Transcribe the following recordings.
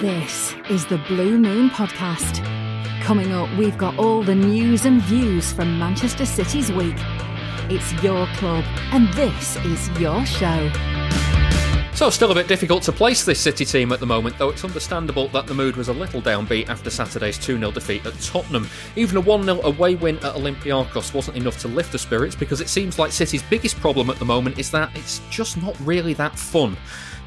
This is the Blue Moon Podcast. Coming up, we've got all the news and views from Manchester City's week. It's your club, and this is your show. So, still a bit difficult to place this City team at the moment, though it's understandable that the mood was a little downbeat after Saturday's 2 0 defeat at Tottenham. Even a 1 0 away win at Olympiacos wasn't enough to lift the spirits because it seems like City's biggest problem at the moment is that it's just not really that fun.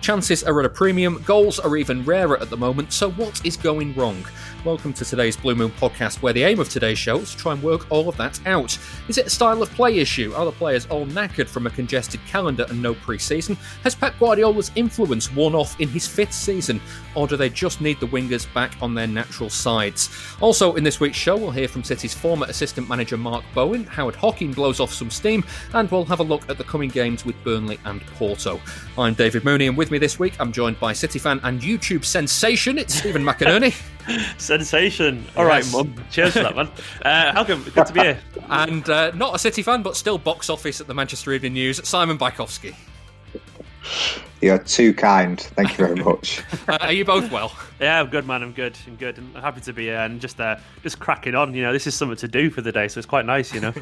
Chances are at a premium, goals are even rarer at the moment, so what is going wrong? Welcome to today's Blue Moon podcast, where the aim of today's show is to try and work all of that out. Is it a style of play issue? Are the players all knackered from a congested calendar and no pre season? Has Pep Guardiola's influence worn off in his fifth season? Or do they just need the wingers back on their natural sides? Also, in this week's show, we'll hear from City's former assistant manager Mark Bowen, Howard Hockin blows off some steam, and we'll have a look at the coming games with Burnley and Porto. I'm David Mooney, and with me this week, I'm joined by City fan and YouTube sensation, it's Stephen McInerney. Sensation. All right, Yes. mum. Cheers for that, man. Uh, Malcolm, good to be here. and uh, not a City fan, but still box office at the Manchester Evening News, Simon Bajkowski. You're too kind. Thank you very much. Uh, are you both well? Yeah, I'm good, man. I'm good. I'm good. I'm happy to be here and just uh, just cracking on. You know, this is something to do for the day, so it's quite nice. You know.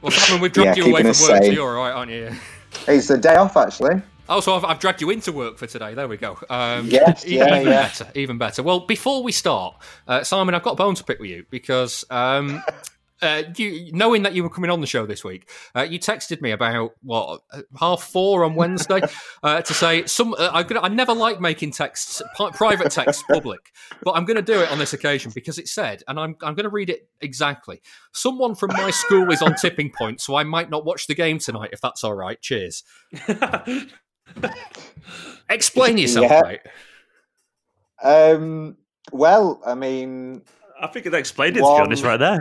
Well, Simon, we've dropped Yeah, you away from us work, so you're all right, aren't you? it's the day off, actually. Oh, so I've, I've dragged you into work for today. There we go. Um, Yes, even, yeah, even yeah. better. Even better. Well, before we start, uh, Simon, I've got a bone to pick with you because um, uh, you, knowing that you were coming on the show this week, uh, you texted me about what uh, half four on Wednesday uh, to say some. Uh, I'm gonna, I never like making texts, private texts, public, but I'm going to do it on this occasion because it said, and I'm I'm going to read it exactly. Someone from my school is on tipping point, so I might not watch the game tonight if that's all right. Cheers. Explain yourself, Yeah. mate. Um, well, I mean, I think they explained it to be honest, right there.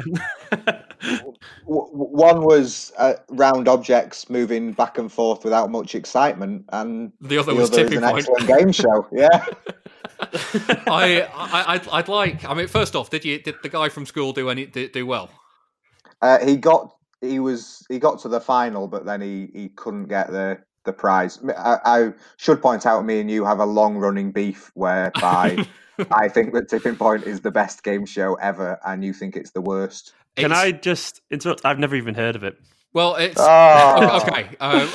w- w- one was uh, round objects moving back and forth without much excitement, and The other the was other is tipping an point. excellent game show. Yeah. I, I, I'd, I'd like. I mean, first off, did you did the guy from school do any do, do well? Uh, he got he was he got to the final, but then he, he couldn't get the the prize. I, I should point out, me and you have a long running beef whereby I think that Tipping Point is the best game show ever, and you think it's the worst. Can It's- I just interrupt? I've never even heard of it. Well, it's Oh. okay. Uh,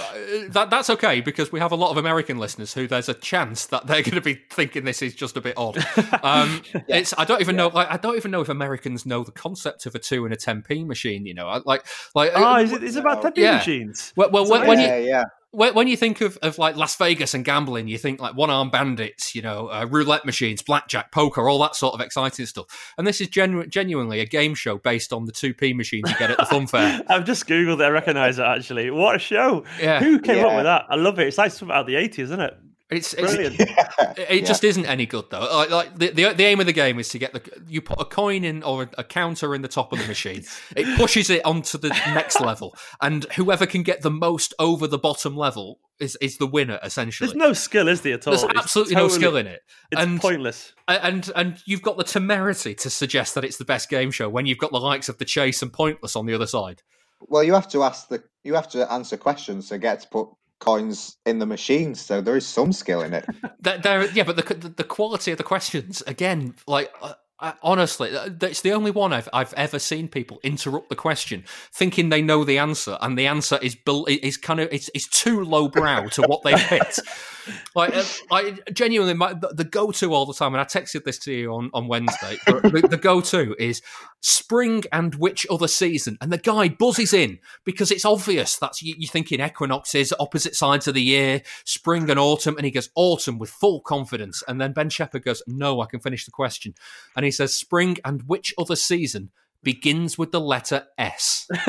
that that's okay because we have a lot of American listeners who there's a chance that they're going to be thinking this is just a bit odd. Um, It's I don't even know. Like, I don't even know if Americans know the concept of a two and a ten p machine. You know, like like. Oh, uh, is it, is it about tipping yeah. machines? Well, well when, when you yeah, yeah. When, when you think of, of like Las Vegas and gambling, you think like one arm bandits, you know, uh, roulette machines, blackjack, poker, all that sort of exciting stuff. And this is genu- genuinely a game show based on the 2p machines you get at the fun fair. I've just googled it. I recognise it actually. What a show! Yeah. Who came up with that? I love it. It's like something out of the eighties, isn't it? It's, it's Brilliant. it it just isn't any good though. Like, like the, the the aim of the game is to get the you put a coin in or a, a counter in the top of the machine. It pushes it onto the next level, and whoever can get the most over the bottom level is is the winner essentially. There's no skill, is there at all? There's It's absolutely no skill in it. It's and pointless. and and you've got the temerity to suggest that it's the best game show when you've got the likes of the chase and pointless on the other side. Well, you have to ask the you have to answer questions to get to put coins in the machine, so there is some skill in it. There, there- yeah, but the, the the quality of the questions again, like. Uh, Uh, honestly, it's the only one I've I've ever seen people interrupt the question, thinking they know the answer, and the answer is is kind of it's, it's too lowbrow to what they hit. like, uh, I genuinely my, the, go to all the time, and I texted this to you on on Wednesday. the, the go to is spring and which other season, and the guy buzzes in because it's obvious that's you, you're thinking equinoxes, opposite sides of the year, spring and autumn, and he goes autumn with full confidence, and then Ben Shephard goes, "No, I can finish the question," and he says spring and which other season begins with the letter S.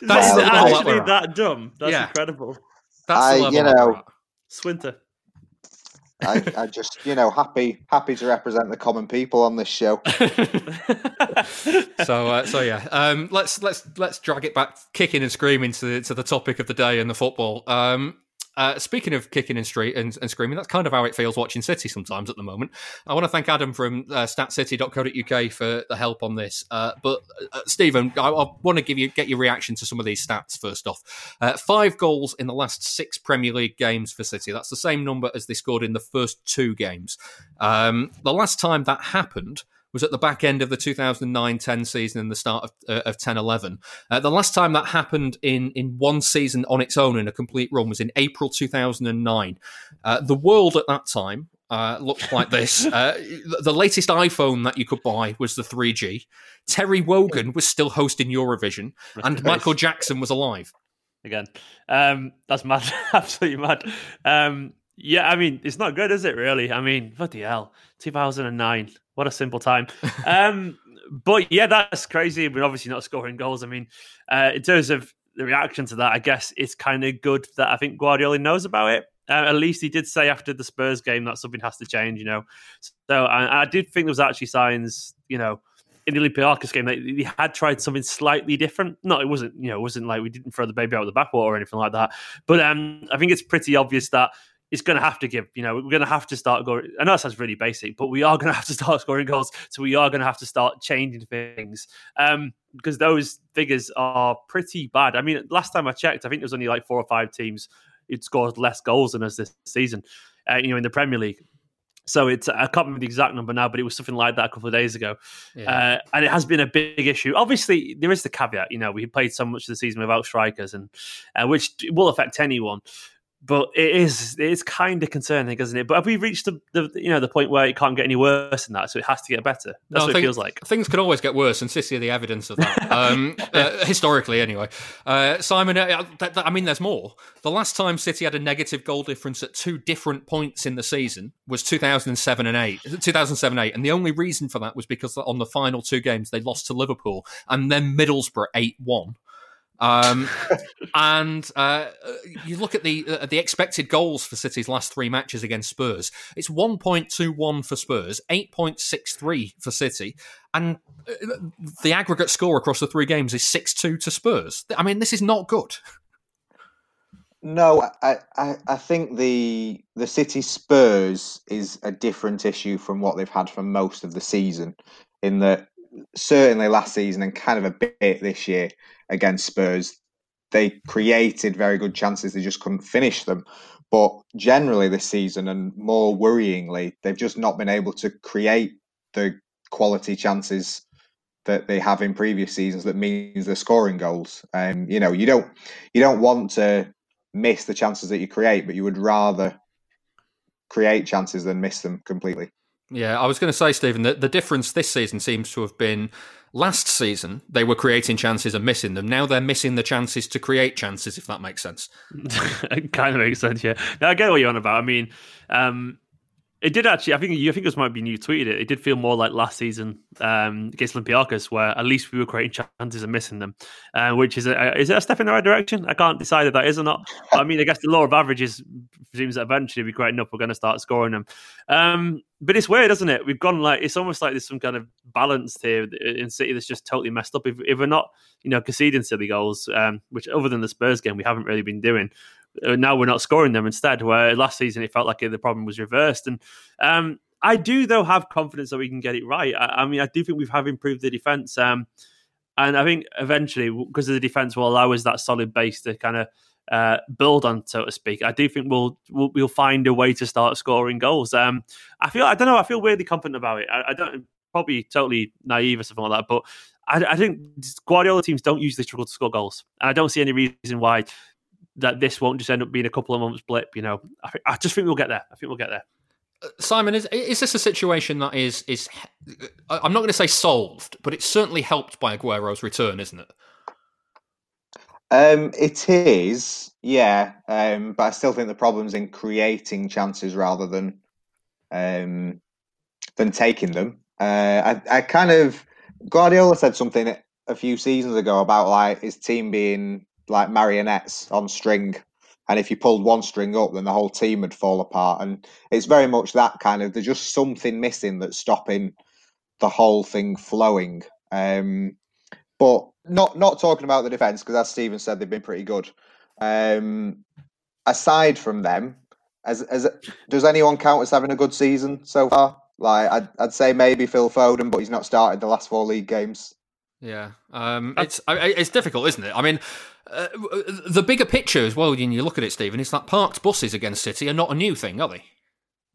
That's That's that actually we're that dumb. That's Yeah. incredible. That's I- you know, at. Swinter. I, I just, you know, happy happy to represent the common people on this show. so, uh, so yeah, um, let's let's let's drag it back, kicking and screaming to the, to the topic of the day and the football. Um, uh, speaking of kicking and, street and, and, screaming, that's kind of how it feels watching City sometimes at the moment. I want to thank Adam from uh, statcity.co.uk for the help on this. Uh, but uh, Stephen, I, I, want to give you get your reaction to some of these stats first off. Uh, five goals in the last six Premier League games for City. That's the same number as they scored in the first two games. Um, the last time that happened was at the back end of the 2009-10 season and the start of, uh, of 10-11. Uh, the last time that happened in, in one season on its own in a complete run was in April 2009. Uh, the world at that time uh, looked like this. Uh, the latest iPhone that you could buy was the 3G. Terry Wogan was still hosting Eurovision, and Michael Jackson was alive. Again, um, that's mad, absolutely mad. Um, yeah, I mean, it's not good, is it? Really? I mean, what the hell, 2009. What a simple time. um, but yeah, that's crazy. We're obviously not scoring goals. I mean, uh, in terms of the reaction to that, I guess it's kind of good that I think Guardiola knows about it. Uh, at least he did say after the Spurs game that something has to change, you know. So I, I did think there was actually signs, you know, in the Olympiacos game that he had tried something slightly different. No, it wasn't, you know, it wasn't like we didn't throw the baby out with the bathwater or anything like that. But um, I think it's pretty obvious that it's going to have to give. You know, we're going to have to start going. I know that sounds really basic, but we are going to have to start scoring goals. So we are going to have to start changing things um, because those figures are pretty bad. I mean, last time I checked, I think there was only like four or five teams who'd scored less goals than us this season. Uh, you know, in the Premier League. So it's I can't remember the exact number now, but it was something like that a couple of days ago, yeah. uh, and it has been a big issue. Obviously, there is the caveat. You know, we played so much of the season without strikers, and uh, which will affect anyone but it is it's kind of concerning, isn't it? But have we reached the, the, you know the point where it can't get any worse than that? So it has to get better. That's no, what think, it feels like. Things can always get worse, and City are the evidence of that. um, uh, historically, anyway. Uh, Simon, uh, th- th- I mean, there's more. The last time City had a negative goal difference at two different points in the season was 2007 and eight, 2007 eight, and the only reason for that was because on the final two games they lost to Liverpool and then Middlesbrough eight one. Um, and uh, you look at the uh, the expected goals for City's last three matches against Spurs. It's 1.21 for Spurs, 8.63 for City, and uh, the aggregate score across the three games is 6-2 to Spurs. I mean, this is not good. No, I, I, I think the the City Spurs is a different issue from what they've had for most of the season. In that, certainly last season and kind of a bit this year, against Spurs. They created very good chances, they just couldn't finish them. But generally, this season, and more worryingly, they've just not been able to create the quality chances that they have in previous seasons. That means they're scoring goals. And um, you know, you don't you don't want to miss the chances that you create, but you would rather create chances than miss them completely. Yeah, I was going to say, Stephen, that the difference this season seems to have been last season they were creating chances and missing them. Now they're missing the chances to create chances, if that makes sense. it kind of makes sense, yeah. Now I get what you're on about. I mean, um, it did actually. I think you. I think this might be you tweeted it. It did feel more like last season um, against Olympiacos, where at least we were creating chances and missing them, uh, which is a, is it a step in the right direction? I can't decide if that is or not. I mean, I guess the law of averages presumes that eventually we create enough, we're going to start scoring them. Um, but it's weird, isn't it? We've gone like it's almost like there's some kind of balance here in City that's just totally messed up. If, if we're not, you know, conceding silly goals, um, which other than the Spurs game, we haven't really been doing now we're not scoring them instead. Where last season it felt like the problem was reversed. And um, I do though have confidence that we can get it right. I, I mean, I do think we have improved the defense, um, and I think eventually because of the defense will allow us that solid base to kind of. Uh, build on, so to speak. I do think we'll, we'll, we'll find a way to start scoring goals. Um, I feel I don't know. I feel weirdly confident about it. I, I don't probably totally naive or something like that, but I, I think Guardiola teams don't usually struggle to score goals, and I don't see any reason why that this won't just end up being a couple of months blip. You know, I, I just think we'll get there. I think we'll get there. Uh, Simon, is is this a situation that is is I'm not going to say solved, but it's certainly helped by Aguero's return, isn't it? Um, it is, yeah, um, but I still think the problem's in creating chances rather than um, than taking them. Uh, I, I kind of Guardiola said something a few seasons ago about like his team being like marionettes on string, and if you pulled one string up, then the whole team would fall apart. And it's very much that kind of there's just something missing that's stopping the whole thing flowing. Um, but not not talking about the defense because as Stephen said, they've been pretty good. Um, aside from them, as as does anyone count as having a good season so far? Like I'd, I'd say maybe Phil Foden, but he's not started the last four league games. Yeah, um, it's it's difficult, isn't it? I mean, uh, the bigger picture as well. When you look at it, Stephen, it's that parked buses against City are not a new thing, are they?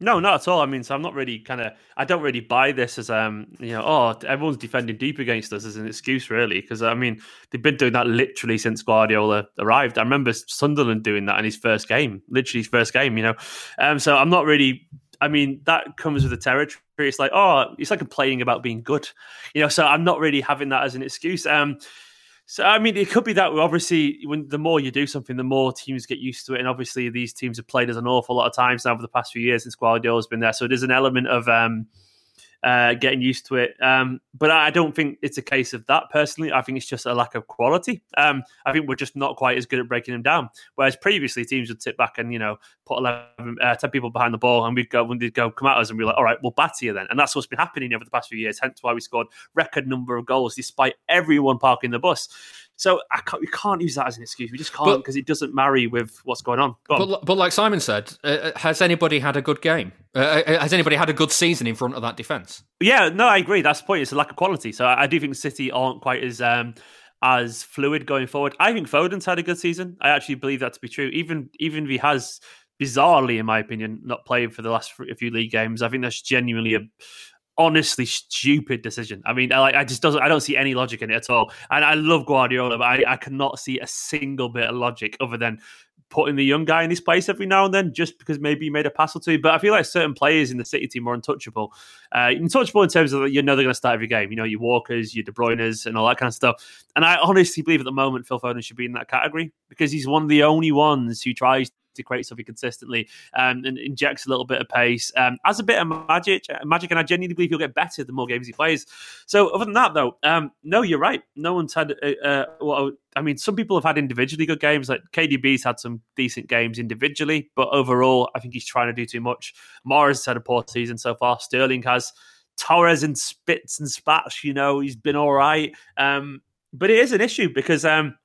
No, not at all. I mean, so I'm not really kind of. I don't really buy this as um, you know, oh, everyone's defending deep against us as an excuse, really, because I mean, they've been doing that literally since Guardiola arrived. I remember Sunderland doing that in his first game, literally his first game. You know, um, so I'm not really I mean, that comes with the territory. It's like, oh, it's like complaining about being good, you know. So I'm not really having that as an excuse. Um, so I mean, it could be that obviously, when the more you do something, the more teams get used to it, and obviously, these teams have played us an awful lot of times now over the past few years since Guardiola's been there. So there's an element of um, uh, getting used to it. Um, but I don't think it's a case of that personally. I think it's just a lack of quality. Um, I think we're just not quite as good at breaking them down. Whereas previously teams would sit back and you know put 11, uh, 10 people behind the ball, and we'd go when they'd go come at us and we're like, all right, we'll batter you then. And that's what's been happening over the past few years. Hence why we scored record number of goals despite everyone parking the bus. So I can't, we can't use that as an excuse. We just can't because it doesn't marry with what's going on. Go on. But, but, like Simon said, uh, uh, has anybody had a good game? Uh, uh, has anybody had a good season in front of that defence? Yeah, no, I agree. That's the point. It's a lack of quality. So I, I do think City aren't quite as um, as fluid going forward. I think Foden's had a good season. I actually believe that to be true. Even even if he has bizarrely, in my opinion, not played for the last few league games, I think that's genuinely a honestly stupid decision. I mean, like I just doesn't. I don't see any logic in it at all. And I love Guardiola, but I, I cannot see a single bit of logic other than putting the young guy in his place every now and then just because maybe he made a pass or two. But I feel like certain players in the City team are untouchable. Uh, untouchable in terms of you know they're going to start every game. You know, your Walkers, your De Bruyne's, and all that kind of stuff. And I honestly believe at the moment Phil Foden should be in that category because he's one of the only ones who tries to create something consistently um, and injects a little bit of pace. Um, has a bit of magic, uh, magic, and I genuinely believe he'll get better the more games he plays. So, other than that, though, um, no, you're right. No one's had. Uh, uh, well, I mean, some people have had individually good games. Like KDB's had some decent games individually, but overall, I think he's trying to do too much. Mahrez has had a poor season so far. Sterling has. Torres and spits and spats, you know, he's been all right. Um, but it is an issue because um,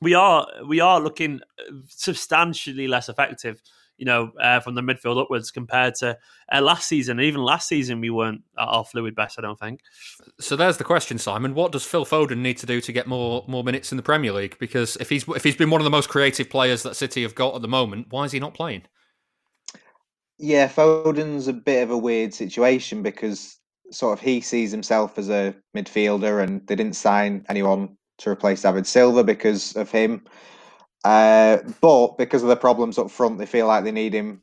we are we are looking substantially less effective you know, uh, from the midfield upwards compared to uh, last season. Even last season, we weren't at our fluid best, I don't think. So there's the question, Simon. What does Phil Foden need to do to get more more minutes in the Premier League? Because if he's if he's been one of the most creative players that City have got at the moment, why is he not playing? Yeah, Foden's a bit of a weird situation because sort of he sees himself as a midfielder, and they didn't sign anyone to replace David Silva because of him. Uh, but because of the problems up front, they feel like they need him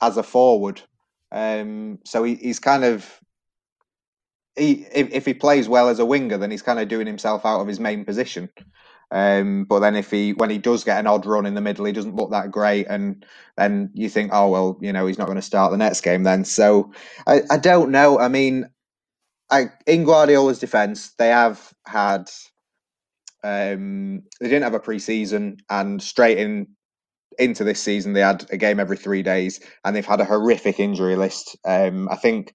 as a forward. Um, so he, he's kind of he if, if, he plays well as a winger, then he's kind of doing himself out of his main position. Um, but then if he when he does get an odd run in the middle, he doesn't look that great, and then you think, oh well, you know, he's not going to start the next game then. So I, I don't know. I mean, I, in Guardiola's defence, they have had um, they didn't have a preseason, and straight in into this season, they had a game every three days, and they've had a horrific injury list. Um, I think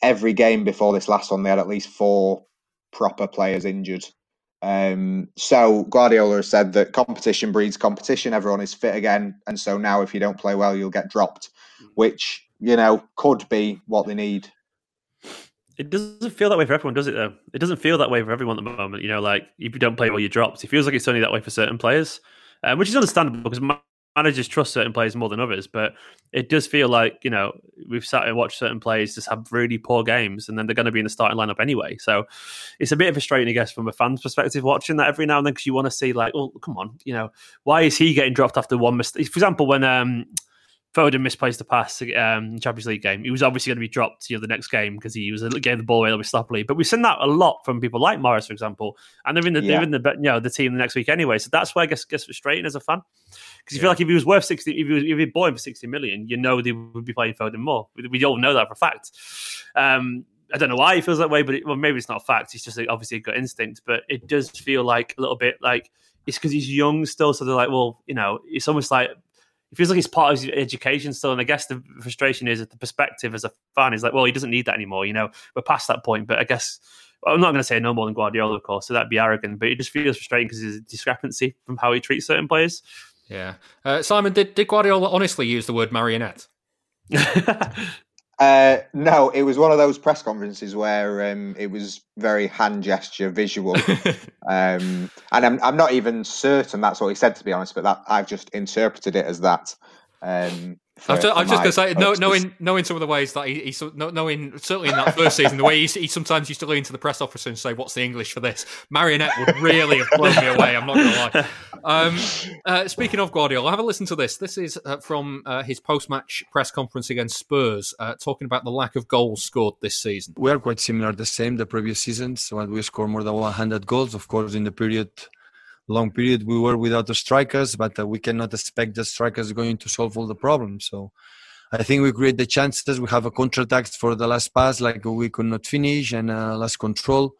every game before this last one, they had at least four proper players injured. Um, so Guardiola has said that competition breeds competition. Everyone is fit again, and so now if you don't play well, you'll get dropped, mm. which you know could be what they need it doesn't feel that way for everyone, does it? Though it doesn't feel that way for everyone at the moment. You know, like if you don't play well, you dropped. It feels like it's only that way for certain players, um, which is understandable because managers trust certain players more than others. But it does feel like you know we've sat and watched certain players just have really poor games, and then they're going to be in the starting lineup anyway. So it's a bit of frustrating, I guess, from a fan's perspective, watching that every now and then because you want to see like, oh, come on, you know, why is he getting dropped after one mistake? For example, when um, Foden misplaced the pass um, Champions League game. He was obviously going to be dropped, you know, the next game because he was getting the ball away a little bit sloppily. But we've seen that a lot from people like Mahrez, for example, and they're in the yeah. they're in the you know the team the next week anyway. So that's why I guess gets frustrating as a fan because you yeah. feel like if he was worth sixty, if he was if he bought him for sixty million, you know they would be playing Foden more. We all know that for a fact. Um, I don't know why he feels that way, but it, well, maybe it's not a fact. It's just like, obviously a gut instinct, but it does feel like a little bit like it's because he's young still. So they're like, well, you know, it's almost like it feels like it's part of his education still. And I guess the frustration is that the perspective as a fan is like, well, he doesn't need that anymore. You know, we're past that point. But I guess I'm not going to say no more than Guardiola, of course, so that'd be arrogant. But it just feels frustrating because there's a discrepancy from how he treats certain players. Yeah, uh, Simon, did, did Guardiola honestly use the word marionette? Uh, no, it was one of those press conferences where um, it was very hand gesture, visual, um, and I'm I'm not even certain that's what he said to be honest, but that I've just interpreted it as that. Um, for, I'm, just, I'm just going to say, no, knowing knowing some of the ways that he, he knowing certainly in that first season, the way he, he, sometimes used to lean to the press officer and say, "What's the English for this?" Marionette would really have blown me away. I'm not going to lie. Um, uh, speaking of Guardiola, have a listen to this. This is uh, from uh, his post-match press conference against Spurs, uh, talking about the lack of goals scored this season. We are quite similar, the same the previous seasons when we scored more than 100 goals. Of course, in the period long period we were without the strikers, but uh, we cannot expect the strikers going to solve all the problems. So I think we create the chances. We have a counter attack for the last pass, like we could not finish, and uh, last control,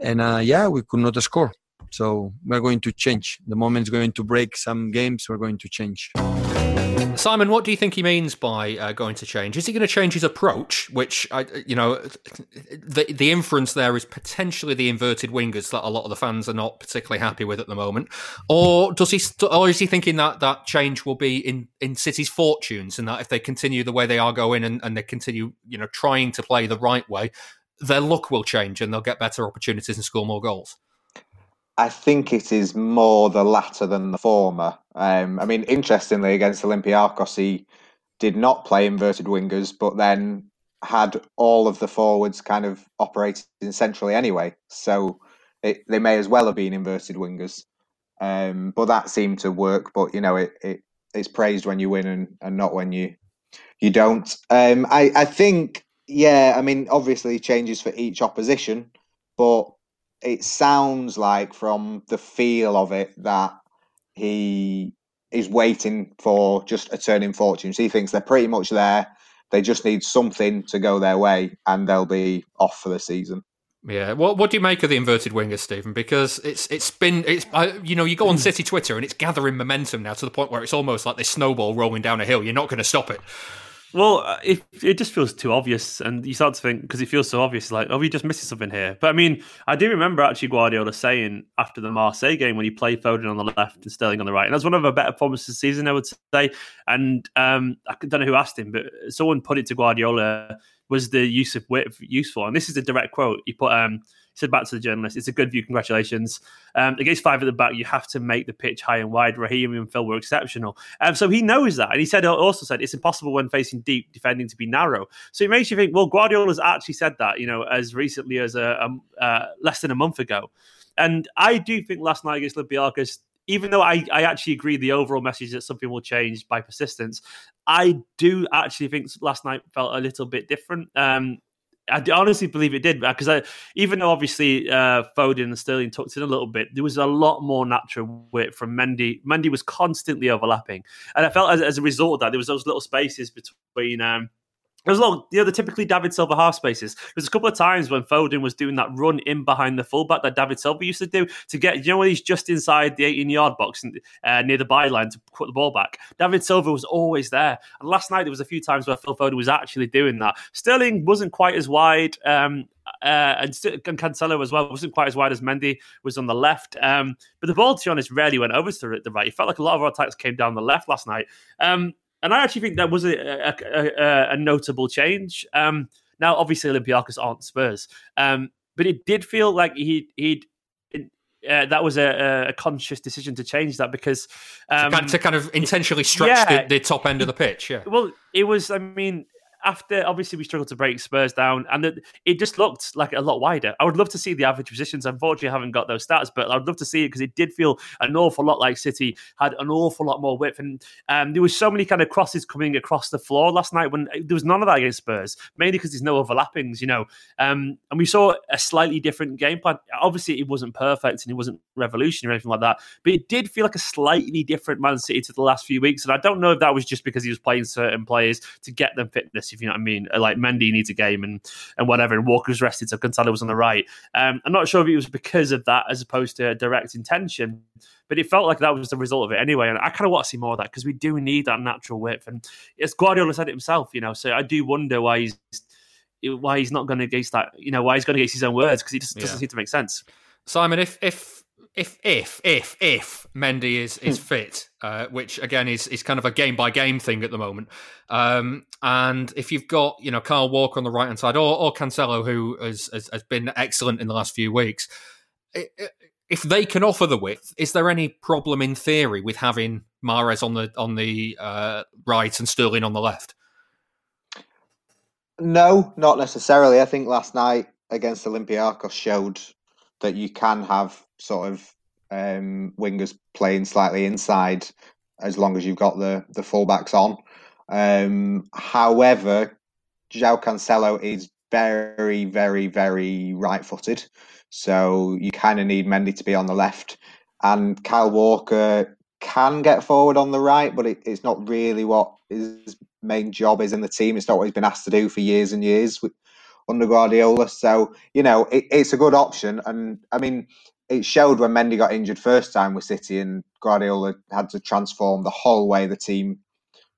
and uh, yeah, we could not score. So we're going to change. The moment's going to break some games. We're going to change. Simon, what do you think he means by uh, going to change? Is he going to change his approach? Which I, you know, the the inference there is potentially the inverted wingers that a lot of the fans are not particularly happy with at the moment, or does he, or is he thinking that that change will be in in City's fortunes, and that if they continue the way they are going and, and they continue, you know, trying to play the right way, their luck will change and they'll get better opportunities and score more goals. I think it is more the latter than the former. Um, I mean, interestingly, against Olympiacos, he did not play inverted wingers, but then had all of the forwards kind of operating centrally anyway. So it, they may as well have been inverted wingers. Um, but that seemed to work. But you know, it, it it's praised when you win and, and not when you you don't. Um, I I think yeah. I mean, obviously changes for each opposition, but it sounds like from the feel of it that he is waiting for just a turn in fortunes. He thinks they're pretty much there. They just need something to go their way, and they'll be off for the season. Yeah, what what do you make of the inverted wingers, Stephen? Because it's it's been it's uh, you know you go on City Twitter and it's gathering momentum now to the point where it's almost like this snowball rolling down a hill. You're not going to stop it. Well, uh, it, it just feels too obvious, and you start to think because it feels so obvious, like, oh, we just missing something here. But I mean, I do remember actually Guardiola saying after the Marseille game when he played Foden on the left and Sterling on the right, and that's one of the better performances this season, I would say. And um, I don't know who asked him, but someone put it to Guardiola: was the use of width useful? And this is a direct quote. He put. Um, said back to the journalist, "It's a good view. Congratulations. Um, against five at the back, you have to make the pitch high and wide. Raheem and Phil were exceptional, um, so he knows that. And he said also said it's impossible when facing deep defending to be narrow. So it makes you think. Well, Guardiola's actually said that, you know, as recently as a, a uh, less than a month ago. And I do think last night against Olympiacos, even though I, I actually agree the overall message that something will change by persistence, I do actually think last night felt a little bit different. Um, I honestly believe it did because I, even though obviously uh, Foden and Sterling tucked in a little bit, there was a lot more natural width from Mendy. Mendy was constantly overlapping, and I felt as, as a result of that, there was those little spaces between. Um, there was a lot, you know, the typically David Silva half spaces. There's a couple of times when Foden was doing that run in behind the fullback that David Silva used to do to get, you know, when he's just inside the 18 yard box and, uh, near the byline to put the ball back. David Silva was always there. And last night there was a few times where Phil Foden was actually doing that. Sterling wasn't quite as wide. Um, uh, and, and Cancelo as well wasn't quite as wide as Mendy was on the left. Um, but the ball, to be honest, rarely went over to the right. It felt like a lot of our attacks came down the left last night. Um, and I actually think that was a, a, a, a notable change. Um, now, obviously, Olympiacos aren't Spurs, um, but it did feel like he he'd uh, that was a, a, conscious decision to change that because um, to, kind, to, kind of intentionally stretch yeah, the, the, top end of the pitch. Yeah. Well, it was. I mean, after obviously we struggled to break Spurs down, and it, it, just looked like a lot wider. I would love to see the average positions. Unfortunately, I haven't got those stats, but I'd love to see it because it did feel an awful lot like City had an awful lot more width, and um, there was so many kind of crosses coming across the floor last night when there was none of that against Spurs, mainly because there's no overlappings, you know. Um, and we saw a slightly different game plan. Obviously, it wasn't perfect and it wasn't revolutionary or anything like that, but it did feel like a slightly different Man City to the last few weeks. And I don't know if that was just because he was playing certain players to get them fitness if you know what I mean. Like Mendy needs a game and and whatever, and Walker's rested, so Cancelo was on the right. Um, I'm not sure if it was because of that as opposed to direct intention, but it felt like that was the result of it anyway. And I kind of want to see more of that because we do need that natural width. And as Guardiola said it himself, you know, so I do wonder why he's why he's not going to against that, you know, why he's going to against his own words because it just doesn't yeah. seem to make sense. Simon, if if if if if if Mendy is is hmm. fit, uh, which again is is kind of a game by game thing at the moment, um, and if you've got you know Kyle Walker on the right hand side or, or Cancelo who has, has, has been excellent in the last few weeks, if they can offer the width, is there any problem in theory with having Mahrez on the on the uh, right and Sterling on the left? No, not necessarily. I think last night against Olympiacos showed that you can have sort of um, wingers playing slightly inside as long as you've got the the fullbacks on. Um, however, João Cancelo is very, very, very right-footed, so you kind of need Mendy to be on the left, and Kyle Walker can get forward on the right, but it, it's not really what his main job is in the team. It's not what he's been asked to do for years and years under Guardiola. So you know, it, it's a good option, and I mean, it showed when Mendy got injured first time with City, and Guardiola had to transform the whole way the team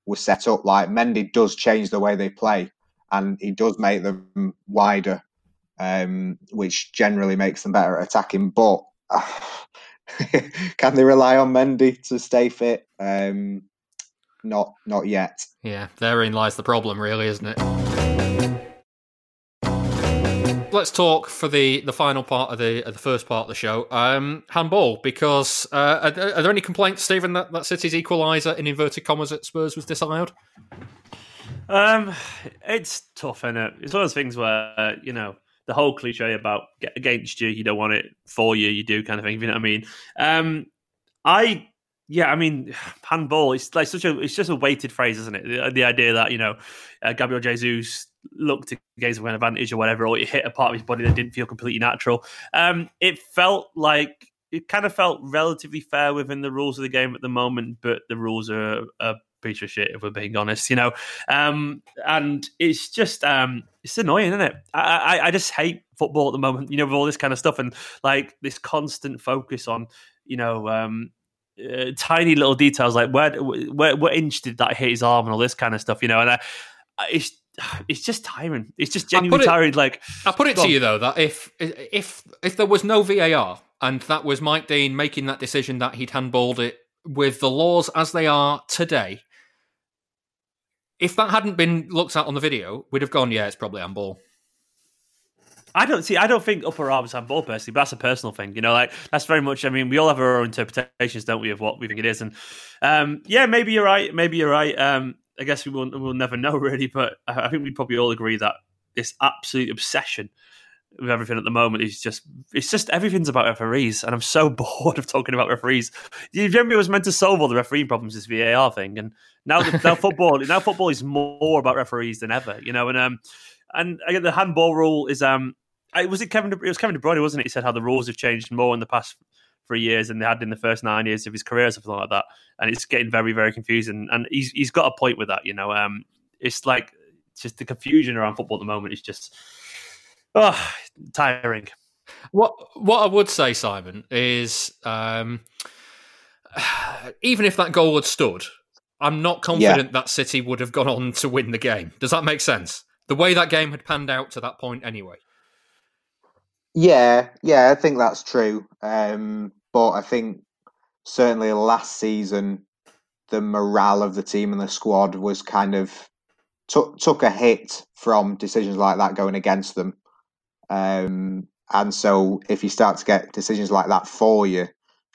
was set up. Like Mendy does change the way they play, and he does make them wider, um, which generally makes them better at attacking. But uh, can they rely on Mendy to stay fit? Um, not, not yet. Yeah, therein lies the problem, really, isn't it? Let's talk for the, the final part of the of the first part of the show. Um, handball, because uh, are, are, there any complaints, Stephen, that, that City's equaliser in inverted commas at Spurs was disallowed? Um, it's tough, isn't it? It's one of those things where uh, you know the whole cliche about get against you, you don't want it for you, you do kind of thing. You know what I mean? Um, I yeah, I mean, handball. It's like such a. It's just a weighted phrase, isn't it? The, the idea that you know, uh, Gabriel Jesus looked to gain an advantage or whatever, or it hit a part of his body that didn't feel completely natural. Um, it felt like it kind of felt relatively fair within the rules of the game at the moment, but the rules are a piece of shit if we're being honest, you know. Um, and it's just um, it's annoying, isn't it? I, I, I just hate football at the moment, you know, with all this kind of stuff and like this constant focus on, you know, um, uh, tiny little details like where, where what inch did that hit his arm and all this kind of stuff, you know. And I, it's it's just tiring. It's just genuinely tiring. Like I put it to you though that if if if there was no VAR and that was Mike Dean making that decision that he'd handballed it with the laws as they are today, if that hadn't been looked at on the video, we'd have gone, yeah, it's probably handball. I don't see. I don't think upper arms handball personally, but that's a personal thing. You know, like that's very much. I mean, we all have our own interpretations, don't we, of what we think it is? And um, yeah, maybe you're right. Maybe you're right. Um, I guess we will we'll never know really, but I think we probably all agree that this absolute obsession with everything at the moment is just it's just everything's about referees, and I'm so bored of talking about referees. You remember it was meant to solve all the referee problems, this VAR thing, and now the, now football now football is more about referees than ever, you know. And um and again, the handball rule is um I, was it Kevin? It was Kevin De Bruyne, wasn't it? He said how the rules have changed more in the past three years than they had in the first nine years of his career, or something like that. And it's getting very, very confusing. And he's he's got a point with that. You know, um, it's like just the confusion around football at the moment is just oh, tiring. What what I would say, Simon, is um, even if that goal had stood, I'm not confident yeah. that City would have gone on to win the game. Does that make sense? The way that game had panned out to that point, anyway. Yeah, yeah, I think that's true. Um, but I think certainly last season, the morale of the team and the squad was kind of took took a hit from decisions like that going against them. Um, and so, if you start to get decisions like that for you,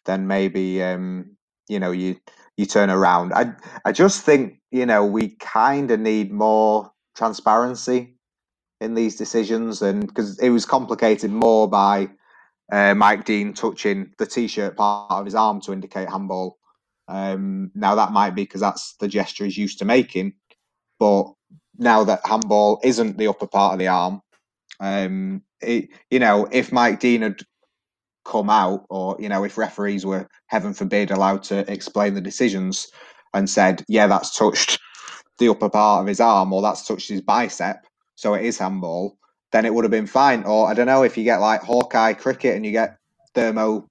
then maybe um, you know you you turn around. I I just think you know we kind of need more transparency in these decisions, and because it was complicated more by uh, Mike Dean touching the t-shirt part of his arm to indicate handball. Um, now that might be because that's the gesture he's used to making, but now that handball isn't the upper part of the arm, um, it, you know, if Mike Dean had come out, or you know, if referees were heaven forbid allowed to explain the decisions and said, "Yeah, that's touched the upper part of his arm or that's touched his bicep, so it is handball, then it would have been fine. Or I don't know if you get like Hawkeye cricket and you get thermo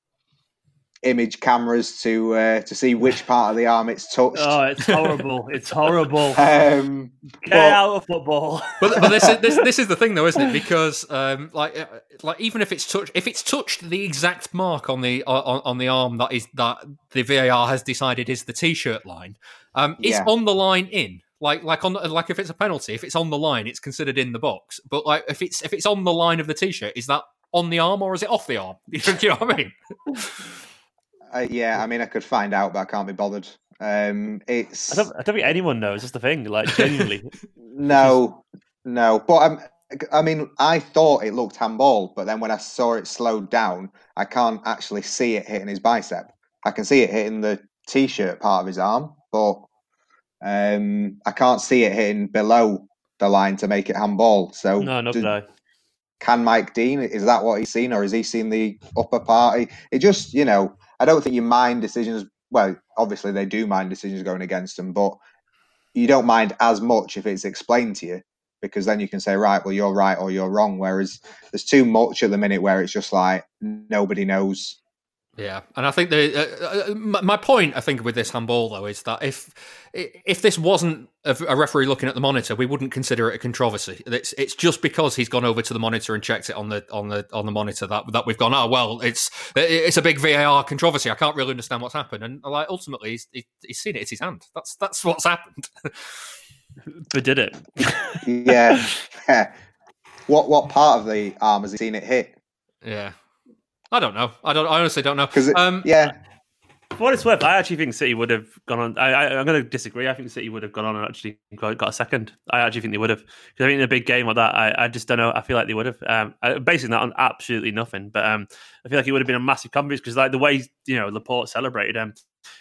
image cameras to uh, to see which part of the arm it's touched. Oh, it's horrible! it's horrible. Um, Get but- out of football. but, but this, is, this this is the thing though isn't it because um, like uh, like even if it's touched if it's touched the exact mark on the on, on the arm that is that the VAR has decided is the t-shirt line um, it's Yeah. on the line in like like on like if it's a penalty if it's on the line it's considered in the box but like if it's if it's on the line of the t-shirt is that on the arm or is it off the arm you know what I mean Uh, yeah, I mean, I could find out, but I can't be bothered. Um, it's I don't, I don't think anyone knows. That's the thing. Like genuinely, no, no. But I'm, I mean, I thought it looked handball, but then when I saw it slowed down, I can't actually see it hitting his bicep. I can see it hitting the t-shirt part of his arm, but um, I can't see it hitting below the line to make it handball. So no, not did- no. can Mike Dean is that what he's seen, or is he seen the upper party? It just, you know, I don't think you mind decisions. Well, obviously they do mind decisions going against them, but you don't mind as much if it's explained to you because then you can say, right, well, you're right or you're wrong. Whereas there's too much at the minute where it's just like nobody knows. Yeah, and I think the uh, uh, my my point, I think, with this handball though, is that if if this wasn't a a referee looking at the monitor, we wouldn't consider it a controversy. It's it's just because he's gone over to the monitor and checked it on the on the on the monitor that that we've gone. Oh well, it's it's a big VAR controversy. I can't really understand what's happened, and like ultimately, he's he's seen it. It's his hand. That's that's what's happened. But did it? Yeah. what what part of the arm has he seen it hit? yeah, I don't know. I don't. I honestly don't know. Because Um, yeah, For what it's worth, I actually think City would have gone on. I, I, I'm going to disagree. I think City would have gone on and actually got, a second. I actually think they would have. Because I think in a big game like that, I, I just don't know. I feel like they would have. Um, basing that on absolutely nothing, but um, I feel like it would have been a massive conference because like the way you know Laporte celebrated him,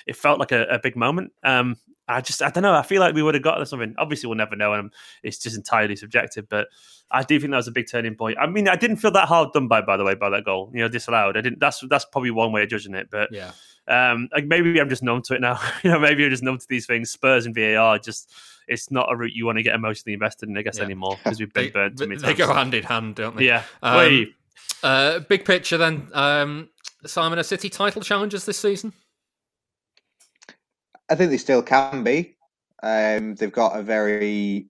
it felt like a, a big moment. Um, I just I don't know. I feel like we would have got something. Obviously, we'll never know, and it's just entirely subjective. But I do think that was a big turning point. I mean, I didn't feel that hard done by, by the way, by that goal. You know, disallowed. I didn't. That's that's probably one way of judging it. But yeah. Um, like maybe I'm just numb to it now. you know, maybe I'm just numb to these things. Spurs and VAR just it's not a route you want to get emotionally invested in, I guess, Yeah. anymore because we've They, been burnt too many they times. go hand in hand, don't they? Yeah. Um, Uh, big picture then. Um, Simon, a City title challenges this season? I think they still can be. Um, they've got a very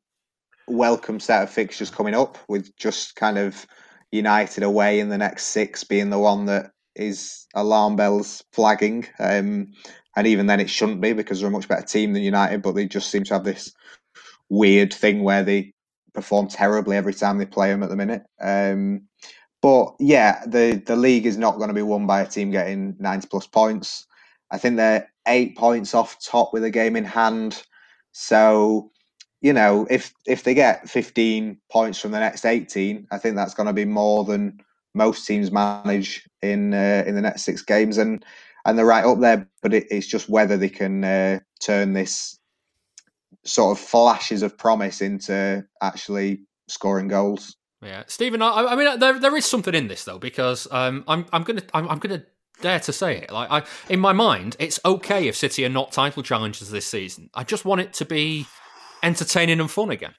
welcome set of fixtures coming up, with just kind of United away in the next six being the one that is alarm bells flagging. Um, and even then, it shouldn't be because they're a much better team than United, but they just seem to have this weird thing where they perform terribly every time they play them at the minute. Um, but yeah, the the league is not going to be won by a team getting ninety plus points. I think they're eight points off top with a game in hand. So, you know, if if they get fifteen points from the next eighteen, I think that's going to be more than most teams manage in uh, in the next six games, and and they're right up there. But it, it's just whether they can uh, turn this sort of flashes of promise into actually scoring goals. Yeah, Stephen. I, I mean, there there is something in this though because um, I'm I'm gonna I'm, I'm gonna dare to say it. Like I, in my mind, it's okay if City are not title challengers this season. I just want it to be entertaining and fun again.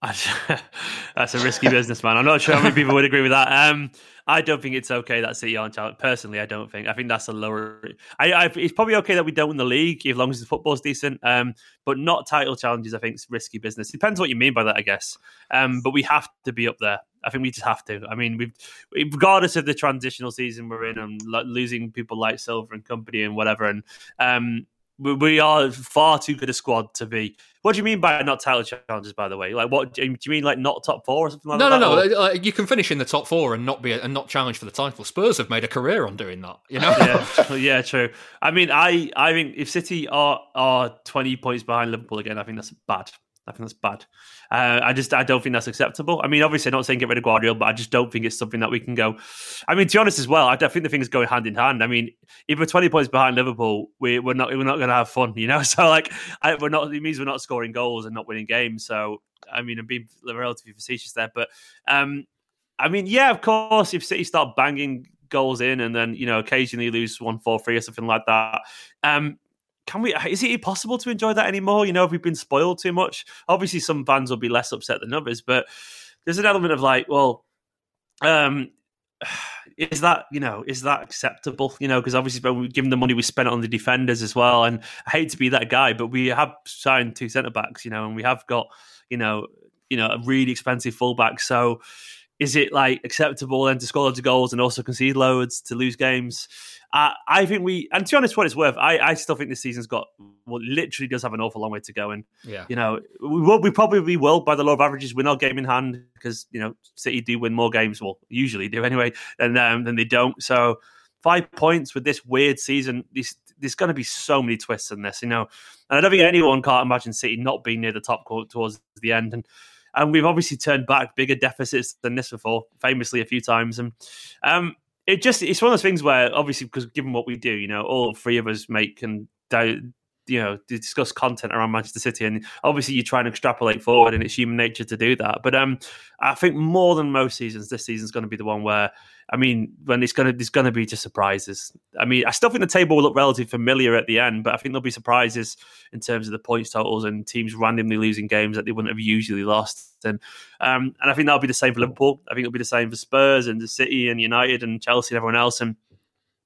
That's a risky business, man. I'm not sure how many people would agree with that. Um, I don't think it's okay that City aren't challenged. Personally, I don't think. I think that's a lower. I, I, it's probably okay that we don't win the league as long as the football's decent. Um, but not title challenges. I think it's risky business. Depends what you mean by that, I guess. Um, but we have to be up there. I think we just have to. I mean, we've regardless of the transitional season we're in and lo- losing people like Silva and company and whatever, and um, we, we are far too good a squad to be. What do you mean by not title challenges? By the way, like what do you mean? Like not top four or something like No, that? no, no. Or- uh, You can finish in the top four and not be and not challenge for the title. Spurs have made a career on doing that. You know. yeah, yeah, true. I mean, I, I think if City are are twenty points behind Liverpool again, I think that's bad. I think that's bad. Uh, I just, I don't think that's acceptable. I mean, obviously, I'm not saying get rid of Guardiola, but I just don't think it's something that we can go. I mean, to be honest, as well, I think the things go hand in hand. I mean, if we're twenty points behind Liverpool, we, we're not, we're not going to have fun, you know. So, like, I, we're not. It means we're not scoring goals and not winning games. So, I mean, I'm being relatively facetious there, but um, I mean, yeah, of course, if City start banging goals in and then you know occasionally lose one four three or something like that, um, can we? Is it possible to enjoy that anymore? You know, have we been spoiled too much? Obviously, some fans will be less upset than others, but there's an element of like, well, um, is that you know is that acceptable? You know, because obviously, given the money we spent on the defenders as well, and I hate to be that guy, but we have signed two centre backs, you know, and we have got you know you know a really expensive fullback, so is it like acceptable then to score loads of goals and also concede loads to lose games? Uh, I think we, and to be honest, what it's worth, I, I still think this season's got, well, literally does have an awful long way to go. And, yeah. you know, we will, we probably will, by the law of averages, win our game in hand because, you know, City do win more games, well, usually do anyway, and um, than they don't. So five points with this weird season, this, there's going to be so many twists in this, you know. And I don't think anyone can't imagine City not being near the top court towards the end. And, and we've obviously turned back bigger deficits than this before, famously a few times. And um, it just it's one of those things where obviously because given what we do, you know, all three of us make and you know discuss content around Manchester City, and obviously you try and extrapolate forward, and it's human nature to do that. But um, I think more than most seasons, this season's going to be the one where I mean, when it's gonna there's gonna be just surprises. I mean, I still think the table will look relatively familiar at the end, but I think there'll be surprises in terms of the points totals and teams randomly losing games that they wouldn't have usually lost. And um, and I think that'll be the same for Liverpool. I think it'll be the same for Spurs and the City and United and Chelsea and everyone else. And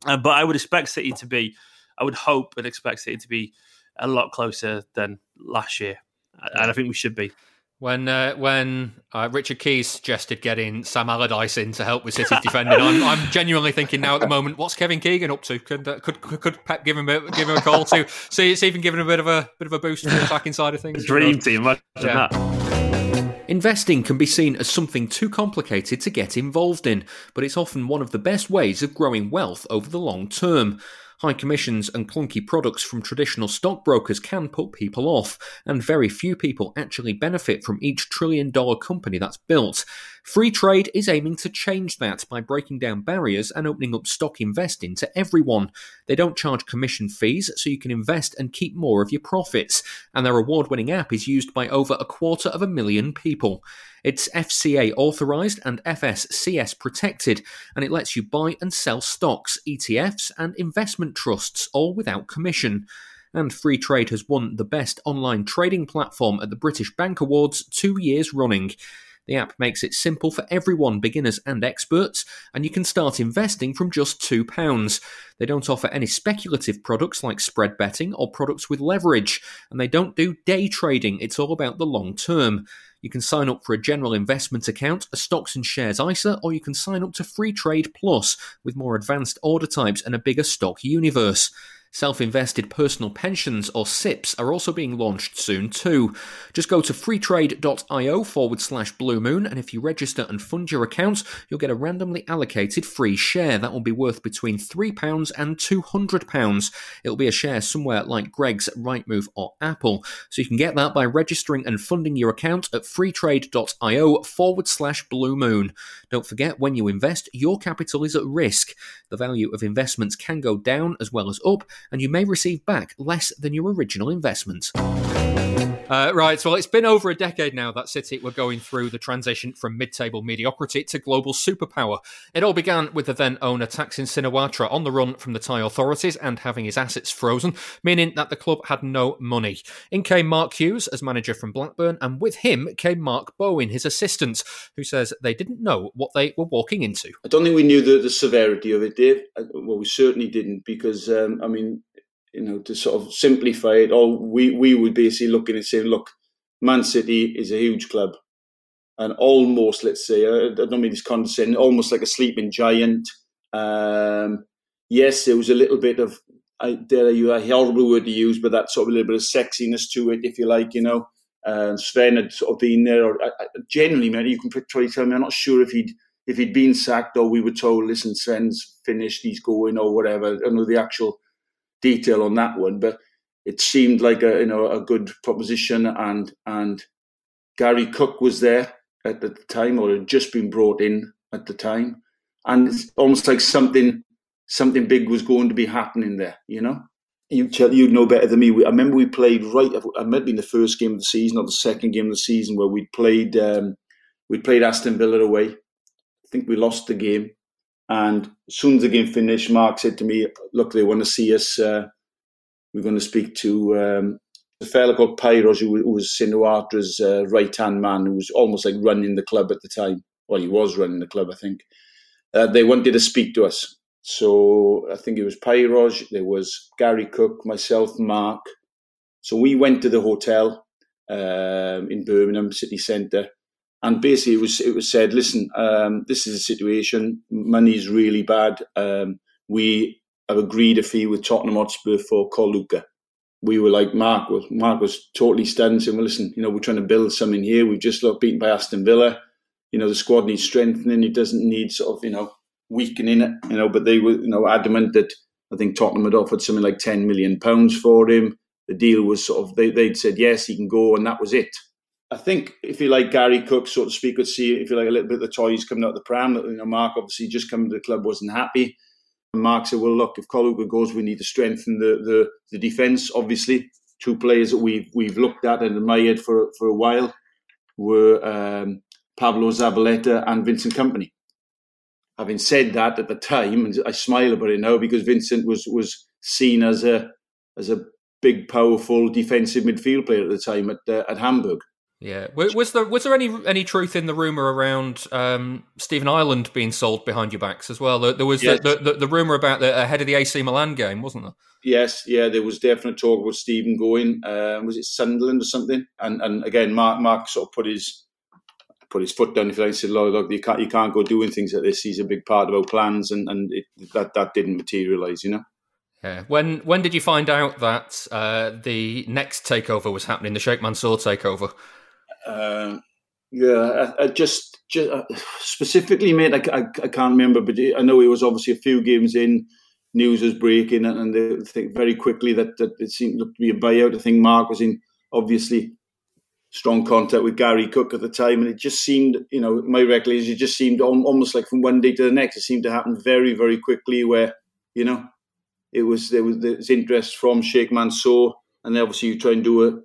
uh, but I would expect City to be, I would hope and expect City to be a lot closer than last year, and I think we should be. When uh, when uh, Richard Keys suggested getting Sam Allardyce in to help with City's defending, I'm, I'm genuinely thinking now at the moment, what's Kevin Keegan up to? Could uh, could could Pep give him a, give him a call to see it's even giving him a bit of a bit of a boost to the attacking side of things? Dream team, imagine yeah. that. Investing can be seen as something too complicated to get involved in, but it's often one of the best ways of growing wealth over the long term. High commissions and clunky products from traditional stockbrokers can put people off, and very few people actually benefit from each trillion dollar company that's built. Freetrade is aiming to change that by breaking down barriers and opening up stock investing to everyone. They don't charge commission fees, so you can invest and keep more of your profits, and their award winning app is used by over a quarter of a million people. It's FCA authorized and FSCS protected, and it lets you buy and sell stocks, ETFs, and investment trusts, all without commission and Freetrade has won the best online trading platform at the British Bank Awards two years running. The app makes it simple for everyone, beginners and experts, and you can start investing from just £2. They don't offer any speculative products like spread betting or products with leverage, and they don't do day trading, it's all about the long term. You can sign up for a general investment account, a stocks and shares ISA, or you can sign up to Freetrade Plus with more advanced order types and a bigger stock universe. Self invested personal pensions or SIPs, are also being launched soon too. Just go to freetrade.io forward slash blue moon, and if you register and fund your account, you'll get a randomly allocated free share that will be worth between £3 and £200. It'll be a share somewhere like Greggs, Rightmove, or Apple. So you can get that by registering and funding your account at freetrade.io forward slash blue moon. Don't forget, when you invest, your capital is at risk. The value of investments can go down as well as up and you may receive back less than your original investment. Uh, right, well, it's been over a decade now that City were going through the transition from mid table mediocrity to global superpower. It all began with the then owner Thaksin Shinawatra on the run from the Thai authorities and having his assets frozen, meaning that the club had no money. In came Mark Hughes as manager from Blackburn, and with him came Mark Bowen, his assistant, who says they didn't know what they were walking into. I don't think we knew the, the severity of it, Dave. Well, we certainly didn't because, um, I mean, you know, to sort of simplify it all, we, we would basically looking and saying, look, Man City is a huge club. And almost, let's say, I don't mean this condescending, almost like a sleeping giant. Um, yes, there was a little bit of, I dare you, a horrible word to use, but that sort of a little bit of sexiness to it, if you like, you know. Uh, Sven had sort of been there, or uh, generally, man, you can try tell me, I'm not sure if he'd if he'd been sacked or we were told, listen, Sven's finished, he's going, or whatever. I know the actual detail on that one, but it seemed like a you know a good proposition, and and Gary Cook was there at the time, or had just been brought in at the time, and it's almost like something something big was going to be happening there. You know, you tell you know better than me. I remember we played right. I might have been the first game of the season or the second game of the season where we played. Um, we played Aston Villa away. I think we lost the game, and as soon as the game finished, Mark said to me, "Look, they want to see us. Uh, we're going to speak to um, a fella called Pyros, who, who was Shinawatra's uh, right hand man, who was almost like running the club at the time. Well, he was running the club, I think. Uh, they wanted to speak to us. So I think it was Pyros, there was Gary Cook, myself, Mark. So we went to the hotel um, in Birmingham city centre, and basically it was it was said, listen, um, this is a situation. Money's really bad. Um, we have agreed a fee with Tottenham Hotspur for Col We were like Mark was Mark was totally stunned, saying, "Well, listen, you know, we're trying to build something here. We've just got beaten by Aston Villa. You know, the squad needs strengthening. It doesn't need sort of you know weakening it. You know, but they were you know adamant that I think Tottenham had offered something like ten million pounds for him. The deal was sort of they they'd said yes, he can go, and that was it. I think if you like Gary Cook, so to speak, would see if you like a little bit of the toys coming out of the pram. You know, Mark obviously just coming to the club wasn't happy. Mark said, "Well, look, if Corluka goes, we need to strengthen the the, the defence. Obviously, two players that we've we've looked at and admired for for a while were um, Pablo Zabaleta and Vincent Kompany having said that at the time, and I smile about it now because Vincent was was seen as a as a big, powerful defensive midfield player at the time at uh, at Hamburg. Yeah, was there was there any any truth in the rumor around um, Stephen Ireland being sold behind your backs as well? There was yes. the, the, the, rumor about the ahead of the AC Milan game, wasn't there? Yes, yeah, there was definite talk about Stephen going. Um, was it Sunderland or something? And and again, Mark Mark sort of put his put his foot down if you like and said, "Look, look, you can't you can't go doing things like this. He's a big part of our plans," and and it, that that didn't materialise, you know. Yeah. When when did you find out that uh, the next takeover was happening, the Sheikh Mansour takeover? Uh, yeah, I, I just, just uh, specifically, mate, I, I, I, can't remember, but I know it was obviously a few games in. News was breaking, and, and they think very quickly that, that it seemed to be a buyout. I think Mark was in obviously strong contact with Gary Cook at the time, and it just seemed, you know, my recollection, it just seemed almost like from one day to the next, it seemed to happen very, very quickly. Where you know, it was there was this interest from Sheikh Mansour, and obviously you try and do a,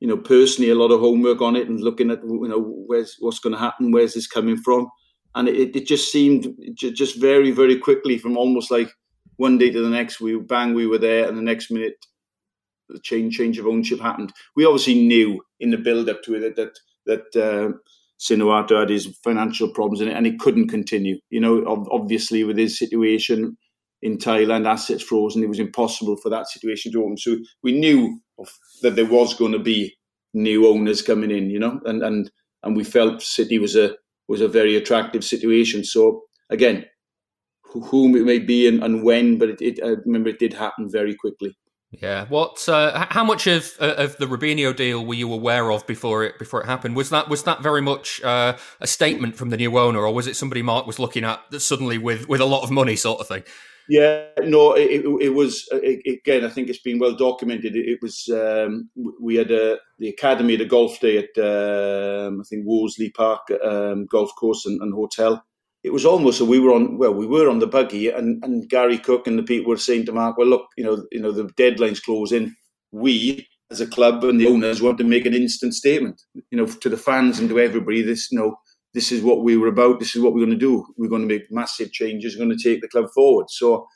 you know, personally a lot of homework on it and looking at you know where's what's going to happen, where's this coming from, and it, it just seemed just very, very quickly from almost like one day to the next, we bang, we were there, and the next minute the change change of ownership happened. We obviously knew in the build up to it that that, that uh, Shinawatra had his financial problems in it, and it couldn't continue. You know, obviously with his situation in Thailand, assets frozen, it was impossible for that situation to open. So we knew that there was going to be new owners coming in. You know, and and and we felt City was a was a very attractive situation. So again, whom it may be and, and when, but it, it, I remember it did happen very quickly. Yeah. What? Uh, how much of uh, of the Robinho deal were you aware of before it before it happened? Was that was that very much uh, a statement from the new owner, or was it somebody Mark was looking at that suddenly with with a lot of money, sort of thing? Yeah, no, it, it was it, again. I think it's been well documented. It, it was um, we had a, the academy at a golf day at um, I think Worsley Park um, golf course and, and hotel, it was almost so we were on well we were on the buggy and, and Gary Cook and the people were saying to Mark well look you know you know the deadline's closing we as a club and the owners want to make an instant statement you know to the fans and to everybody this you know this is what we were about this is what we're going to do we're going to make massive changes we're going to take the club forward so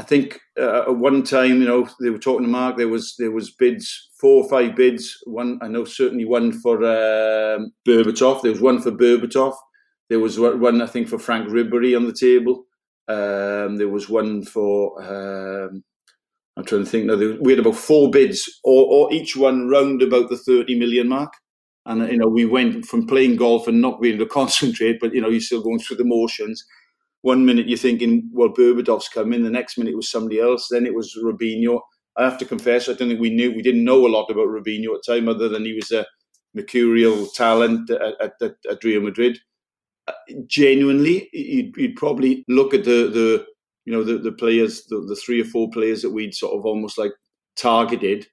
I think uh, at one time, you know, they were talking to Mark. There was there was bids, four or five bids. One, I know certainly one for um, Berbatov. There was one for Berbatov. There was one, I think, for Frank Ribery on the table. Um, there was one for, um, I'm trying to think now, we had about four bids, or, or each one round about the 30 million mark. And, you know, we went from playing golf and not being able to concentrate, but, you know, you're still going through the motions. One minute you're thinking, well, Berbatov's coming. The next minute it was somebody else. Then it was Robinho. I have to confess, I don't think we knew, we didn't know a lot about Robinho at the time, other than he was a mercurial talent at, at, at Real Madrid uh, genuinely, you'd, you'd, probably look at the the you know the the players, the, the three or four players that we'd sort of almost like targeted,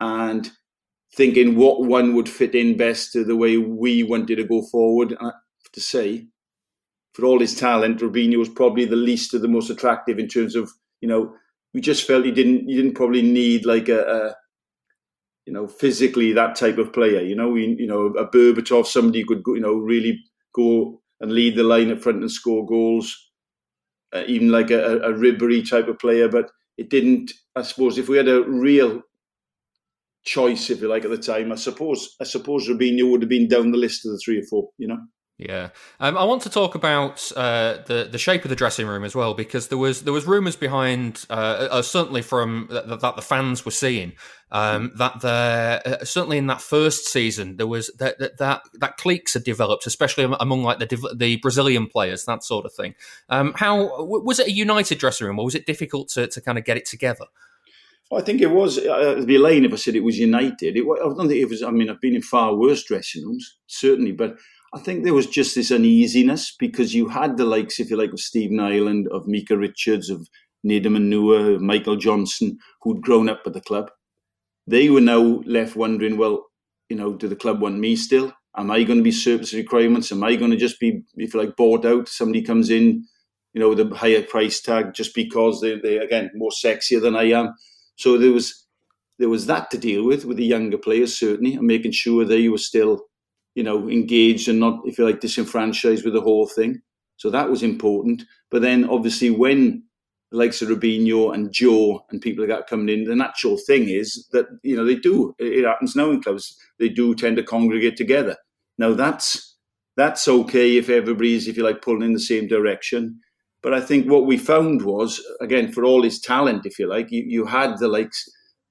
and thinking what one would fit in best to the way we wanted to go forward. And to say, for all his talent, Robinho was probably the least of the most attractive in terms of you know we just felt he didn't he didn't probably need like a, a you know physically that type of player. You know, we, you know a Berbatov, somebody could go, you know really go and lead the line up front and score goals, uh, even like a, a Ribery type of player. But it didn't. I suppose if we had a real choice, if you like, at the time, I suppose I suppose Robinho would have been down the list of the three or four. You know. Yeah, um, I want to talk about uh, the the shape of the dressing room as well because there was there was rumours behind, uh, uh, certainly from that, that, the fans were seeing um, that there uh, certainly in that first season there was that that that, that cliques had developed, especially among like the the Brazilian players, that sort of thing. Um, how was it a united dressing room, or was it difficult to, to kind of get it together? I think it was. I'd be lying if I said it was united. It, I don't think it was. I mean, I've been in far worse dressing rooms, certainly, but I think there was just this uneasiness because you had the likes, if you like, of Stephen Ireland, of Micah Richards, of Nedum Onuoha, of Michael Johnson, who'd grown up at the club. They were now left wondering, well, you know, do the club want me still? Am I going to be surplus requirements? Am I going to just be, if you like, bought out? Somebody comes in, you know, with a higher price tag just because they they again more sexier than I am. So there was there was that to deal with with the younger players certainly, and making sure they were still you know, engaged and not, if you like, disenfranchised with the whole thing. So that was important. But then obviously when the likes of Robinho and Joe and people like that coming in, the natural thing is that, you know, they do, it happens now in clubs, they do tend to congregate together. Now that's, that's okay if everybody's, if you like, pulling in the same direction. But I think what we found was, again, for all his talent, if you like, you, you had the likes,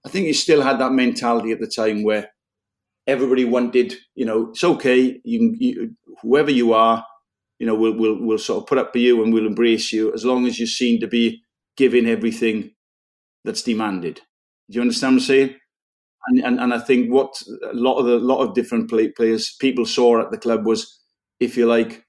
I think you still had that mentality at the time where everybody wanted, you know, it's okay. You, you, whoever you are, you know, we'll, we'll, we'll sort of put up for you and we'll embrace you as long as you seem to be giving everything that's demanded. Do you understand what I'm saying? And, and, and I think what a lot of the lot of different play, players people saw at the club was, if you like,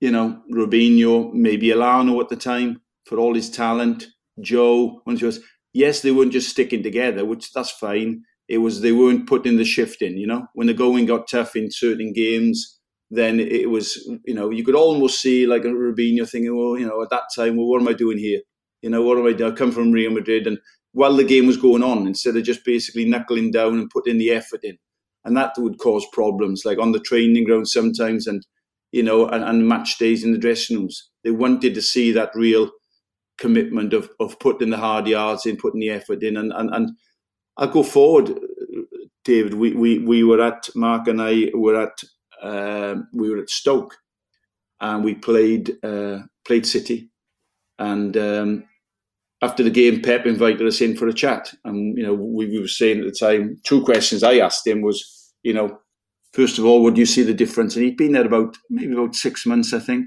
you know, Robinho, maybe Elano at the time for all his talent, Joe, once he was yes, they weren't just sticking together, which that's fine it was they weren't putting the shift in. You know, when the going got tough in certain games, then it was you know you could almost see like a Robinho thinking, well, you know, at that time, well, what am I doing here? You know, what am I doing? I come from Real Madrid, and while the game was going on, instead of just basically knuckling down and putting the effort in, and that would cause problems, like on the training ground sometimes, and you know, and, and match days in the dressing rooms. They wanted to see that real commitment of of putting the hard yards in, putting the effort in, and and and I'll go forward, David. We, we, we were at Mark and I were at um, we were at Stoke, and we played uh, played City, and um, after the game, Pep invited us in for a chat, and you know we, we were saying at the time two questions I asked him was you know first of all, would you see the difference? And he'd been there about maybe about six months, I think,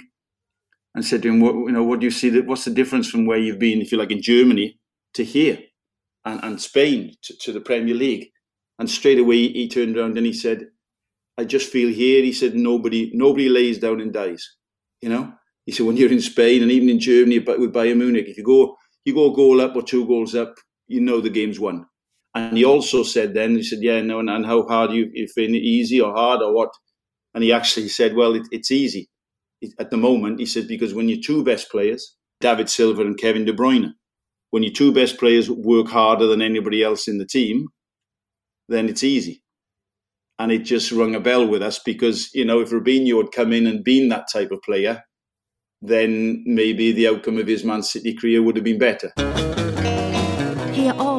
and said to him, what, you know, what do you see? That what's the difference from where you've been, if you like, in Germany to here? and, and Spain to, to the Premier League. And straight away he turned around and he said, I just feel here, he said, nobody nobody lays down and dies. You know? He said, when you're in Spain and even in Germany but with Bayern Munich, if you go you go a goal up or two goals up, you know the game's won. And he also said then, he said, yeah, no, and, and how hard you, find it easy or hard or what? And he actually said, well, it, it's easy. At the moment, he said, because when your two best players, David Silva and Kevin De Bruyne, when your two best players work harder than anybody else in the team, then it's easy. And it just rung a bell with us because, you know, if Robinho had come in and been that type of player, then maybe the outcome of his Man City career would have been better.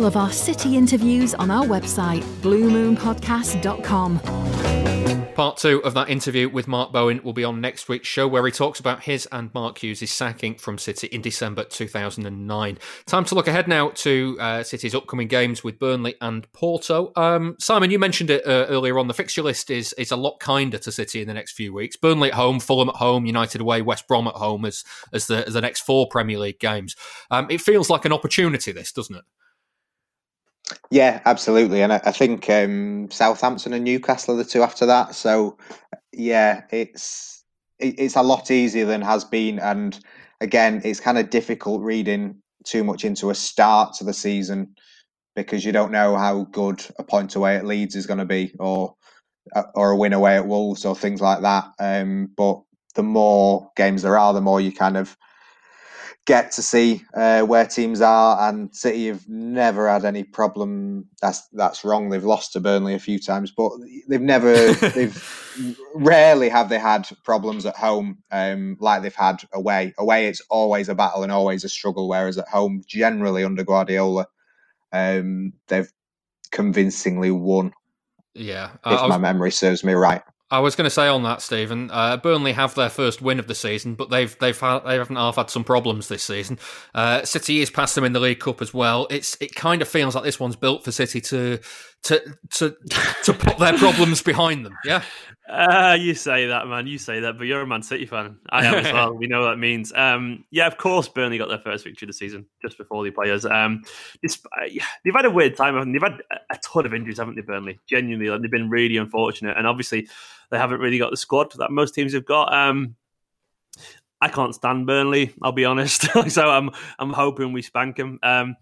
All of our City interviews on our website, bluemoonpodcast.com. Part two of that interview with Mark Bowen will be on next week's show, where he talks about his and Mark Hughes' sacking from City in December 2009. Time to look ahead now to uh, City's upcoming games with Burnley and Porto. Um, Simon, you mentioned it uh, earlier on. The fixture list is is a lot kinder to City in the next few weeks. Burnley at home, Fulham at home, United away, West Brom at home as as the as the next four Premier League games. Um, it feels like an opportunity, this doesn't it? Yeah, absolutely, and I, I think um, Southampton and Newcastle are the two after that. So, yeah, it's it, it's a lot easier than has been, and again, it's kind of difficult reading too much into a start to the season because you don't know how good a point away at Leeds is going to be, or uh, or a win away at Wolves, or things like that. Um, but the more games there are, the more you kind of get to see uh, where teams are. And City have never had any problem. That's that's wrong. They've lost to Burnley a few times, but they've never they've rarely have they had problems at home um, like they've had away. Away, it's always a battle and always a struggle. Whereas at home, generally under Guardiola, um, they've convincingly won. Yeah, if was, my memory serves me right. I was going to say on that, Stephen. Uh, Burnley have their first win of the season, but they've they've they haven't half had some problems this season. Uh, City is past them in the League Cup as well. It's it kind of feels like this one's built for City to to to to put their problems behind them. Yeah. Uh, you say that, man. You say that, but you're a Man City fan. I am as well. we know what that means. Um, yeah, of course, Burnley got their first victory of the season just before the players. Um, they've had a weird time. They've had a ton of injuries, haven't they, Burnley? Genuinely, like, they've been really unfortunate, and obviously, they haven't really got the squad that most teams have got. Um, I can't stand Burnley. I'll be honest. so I'm I'm hoping we spank them. Um,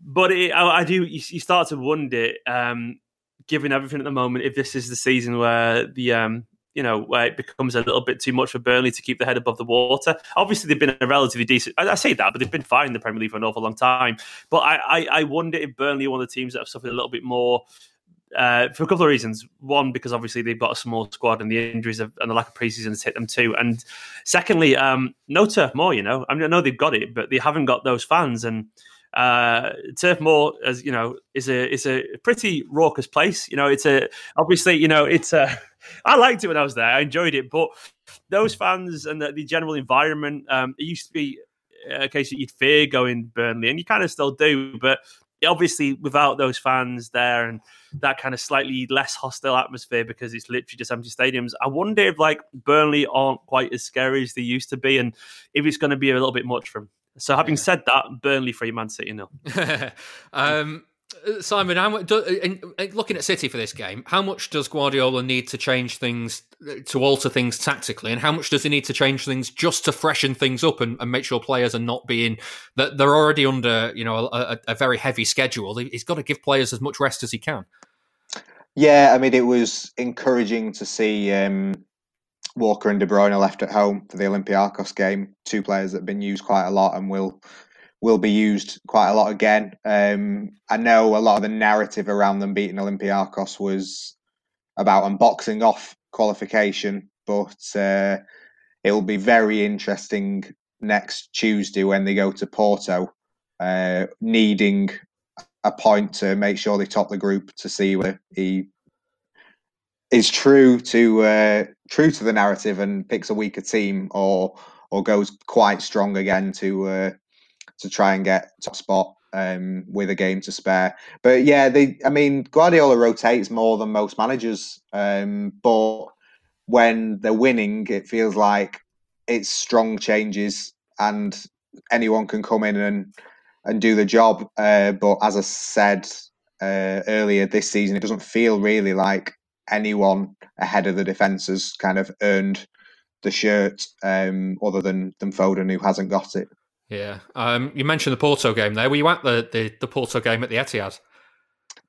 but it, I, I, do. You, you, start to wonder. Um, given everything at the moment, if this is the season where the um, you know, where it becomes a little bit too much for Burnley to keep their head above the water. Obviously, they've been a relatively decent. I, say that, but they've been fine in the Premier League for an awful long time. But I, I, I wonder if Burnley are one of the teams that have suffered a little bit more. Uh, for a couple of reasons. One, because obviously they've got a small squad and the injuries have, and the lack of preseason has hit them too. And secondly, um, no Turf Moor, you know. I mean, I know they've got it, but they haven't got those fans. And uh, Turf Moor, as you know, is a is a pretty raucous place. You know, it's a obviously, you know, it's a. I liked it when I was there. I enjoyed it, but those fans and the, the general environment, um, it used to be a case that you'd fear going Burnley, and you kind of still do, but obviously without those fans there and that kind of slightly less hostile atmosphere because it's literally just empty stadiums. I wonder if like Burnley aren't quite as scary as they used to be, and if it's going to be a little bit much for them. So, having yeah. said that, Burnley three, Man City nil. um, Simon, how much, do, in, in looking at City for this game, how much does Guardiola need to change things, to alter things tactically, and how much does he need to change things just to freshen things up and, and make sure players are not being that they're already under, you know, a, a, very heavy schedule. He's got to give players as much rest as he can. Yeah, I mean, it was encouraging to see um, Walker and De Bruyne are left at home for the Olympiacos game. Two players that have been used quite a lot and will will be used quite a lot again. Um, I know a lot of the narrative around them beating Olympiacos was about unboxing off qualification, but uh, it will be very interesting next Tuesday when they go to Porto, uh, needing a point to make sure they top the group to see whether he is true to uh, true to the narrative and picks a weaker team, or or goes quite strong again to uh, to try and get top spot um, with a game to spare. But yeah, they I mean Guardiola rotates more than most managers, um, but when they're winning, it feels like it's strong changes and anyone can come in and and do the job. Uh, but as I said uh, earlier this season, it doesn't feel really like anyone ahead of the defence has kind of earned the shirt, um, other than than Foden, who hasn't got it. Yeah, um, you mentioned the Porto game there. Were you at the, the, the Porto game at the Etihad?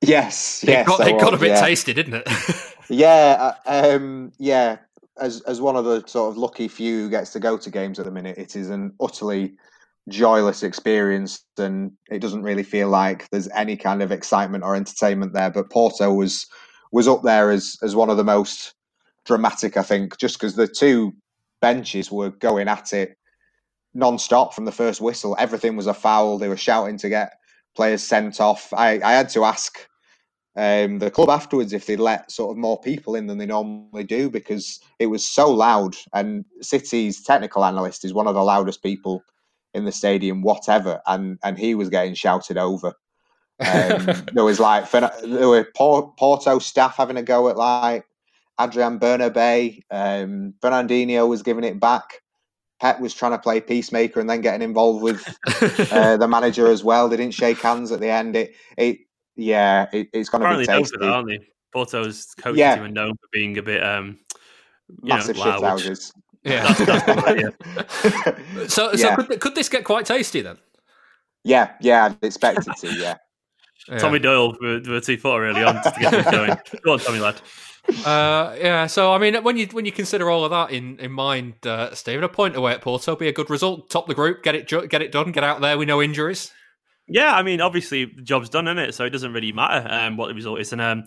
Yes, yes. It got, it got a bit yeah. tasty, didn't it? yeah, uh, um, yeah. As as one of the sort of lucky few who gets to go to games at the minute, it is an utterly joyless experience, and it doesn't really feel like there's any kind of excitement or entertainment there. But Porto was was up there as as one of the most dramatic, I think, just because the two benches were going at it non-stop from the first whistle. Everything was a foul. They were shouting to get players sent off. I, I had to ask um, the club afterwards if they'd let sort of more people in than they normally do because it was so loud. And City's technical analyst is one of the loudest people in the stadium, whatever, and and he was getting shouted over. Um, there was like there were Porto staff having a go at like Adrian Bernabei. Um, Fernandinho was giving it back. Pep was trying to play peacemaker and then getting involved with uh, the manager as well. They didn't shake hands at the end. It, it yeah, it, it's going to be tasty. Known aren't they? Porto's coaching yeah. team are known for being a bit um, massive know, shit. Yeah. that's, that's yeah. so, so yeah. Could, could this get quite tasty then? Yeah, yeah, I'd expect it to. Yeah. Yeah. Tommy Doyle for, for two foot early on just to get going. Go on, Tommy lad. uh, yeah, so I mean, when you when you consider all of that in in mind, uh, Stephen, a point away at Porto be a good result. Top the group, get it get it done, get out there. We know injuries. Yeah, I mean, obviously the job's done, isn't it? So it doesn't really matter um, what the result is, and um,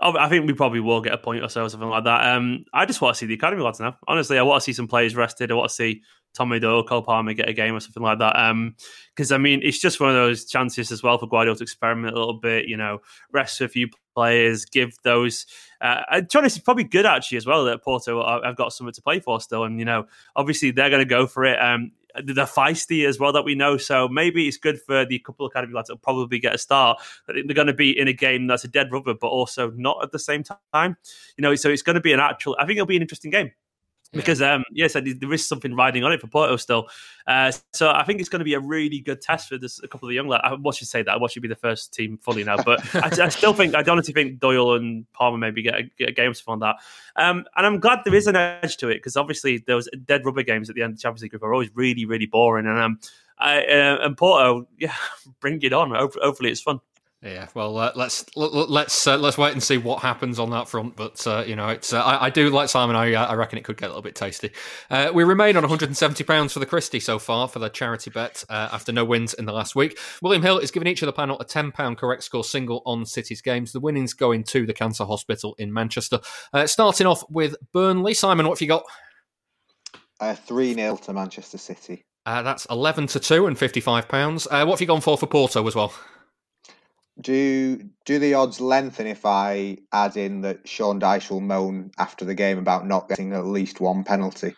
I think we probably will get a point or so, or something like that. Um, I just want to see the academy lads now. Honestly, I want to see some players rested. I want to see Tommy Doyle, Cole Palmer get a game or something like that. Because um, I mean, it's just one of those chances as well for Guardiola to experiment a little bit. You know, rest a few players, give those. Uh, to be probably good actually as well that Porto have got something to play for still, and you know, obviously they're going to go for it. Um, they're feisty as well that we know. So maybe it's good for the couple of academy lads that'll probably get a start. They're going to be in a game that's a dead rubber, but also not at the same time. You know, so it's going to be an actual. I think it'll be an interesting game because um yes there is something riding on it for Porto still. Uh, so I think it's going to be a really good test for this a couple of the young lads I should say that I should be the first team fully now but I, I, still think I honestly think Doyle and Palmer maybe get a, get a game on that. Um, and I'm glad there is an edge to it because obviously those dead rubber games at the end of the Champions League group are always really really boring and um I, uh, and Porto yeah bring it on. Hopefully it's fun yeah, well, uh, let's let's uh, let's wait and see what happens on that front. But uh, you know, it's uh, I, I, do like Simon. I, uh, I reckon it could get a little bit tasty. Uh, we remain on 170 pounds for the Christie so far for the charity bet after no wins in the last week. William Hill is giving each of the panel a 10 pound correct score single on City's games. The winnings going to the Cancer Hospital in Manchester. starting off with Burnley. Simon, what have you got? Three 0 to Manchester City. that's 11 to two and 55 pounds. what have you gone for for Porto as well? Do do the odds lengthen if I add in that Sean Dyche will moan after the game about not getting at least one penalty?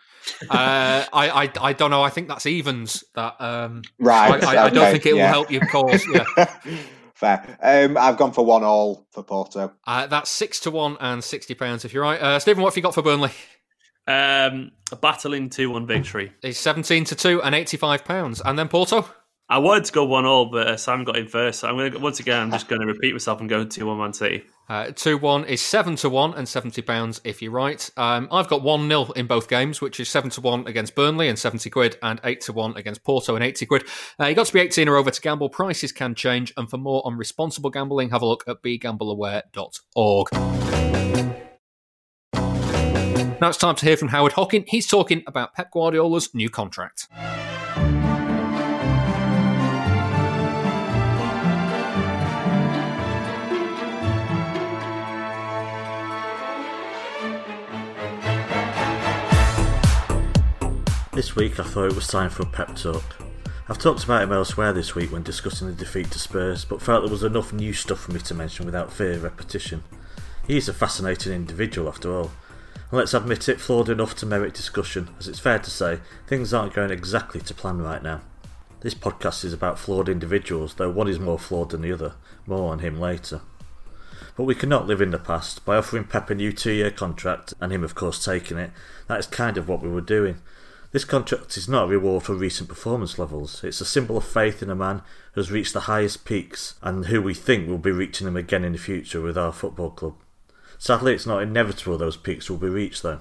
uh, I, I I don't know. I think that's evens. That um, right. I, I, I don't think it yeah. will help your cause. Yeah. Fair. Um, I've gone for one all for Porto. Uh, that's six to one and sixty pounds if you're right. Uh, Stephen, what have you got for Burnley? Um, a battling two one victory. It's seventeen to two and eighty five pounds, and then Porto. I wanted to go one all, but Sam got in first. So I'm going to once again. I'm just going to repeat myself and go two one Man City. Uh, two one is seven to one and seventy pounds if you're right. Um, I've got one 0 in both games, which is seven to one against Burnley and seventy quid, and eight to one against Porto and eighty quid. Uh, you got to be eighteen or over to gamble. Prices can change, and for more on responsible gambling, have a look at begambleaware.org. Now it's time to hear from Howard Hockin. He's talking about Pep Guardiola's new contract. This week I thought it was time for a pep talk. I've talked about him elsewhere this week when discussing the defeat to Spurs, but felt there was enough new stuff for me to mention without fear of repetition. He is a fascinating individual after all. And let's admit it, flawed enough to merit discussion, as it's fair to say things aren't going exactly to plan right now. This podcast is about flawed individuals, though one is more flawed than the other. More on him later. But we cannot live in the past. By offering Pep a new two year contract, and him of course taking it, that is kind of what we were doing. This contract is not a reward for recent performance levels. It's a symbol of faith in a man who has reached the highest peaks and who we think will be reaching them again in the future with our football club. Sadly, it's not inevitable those peaks will be reached though.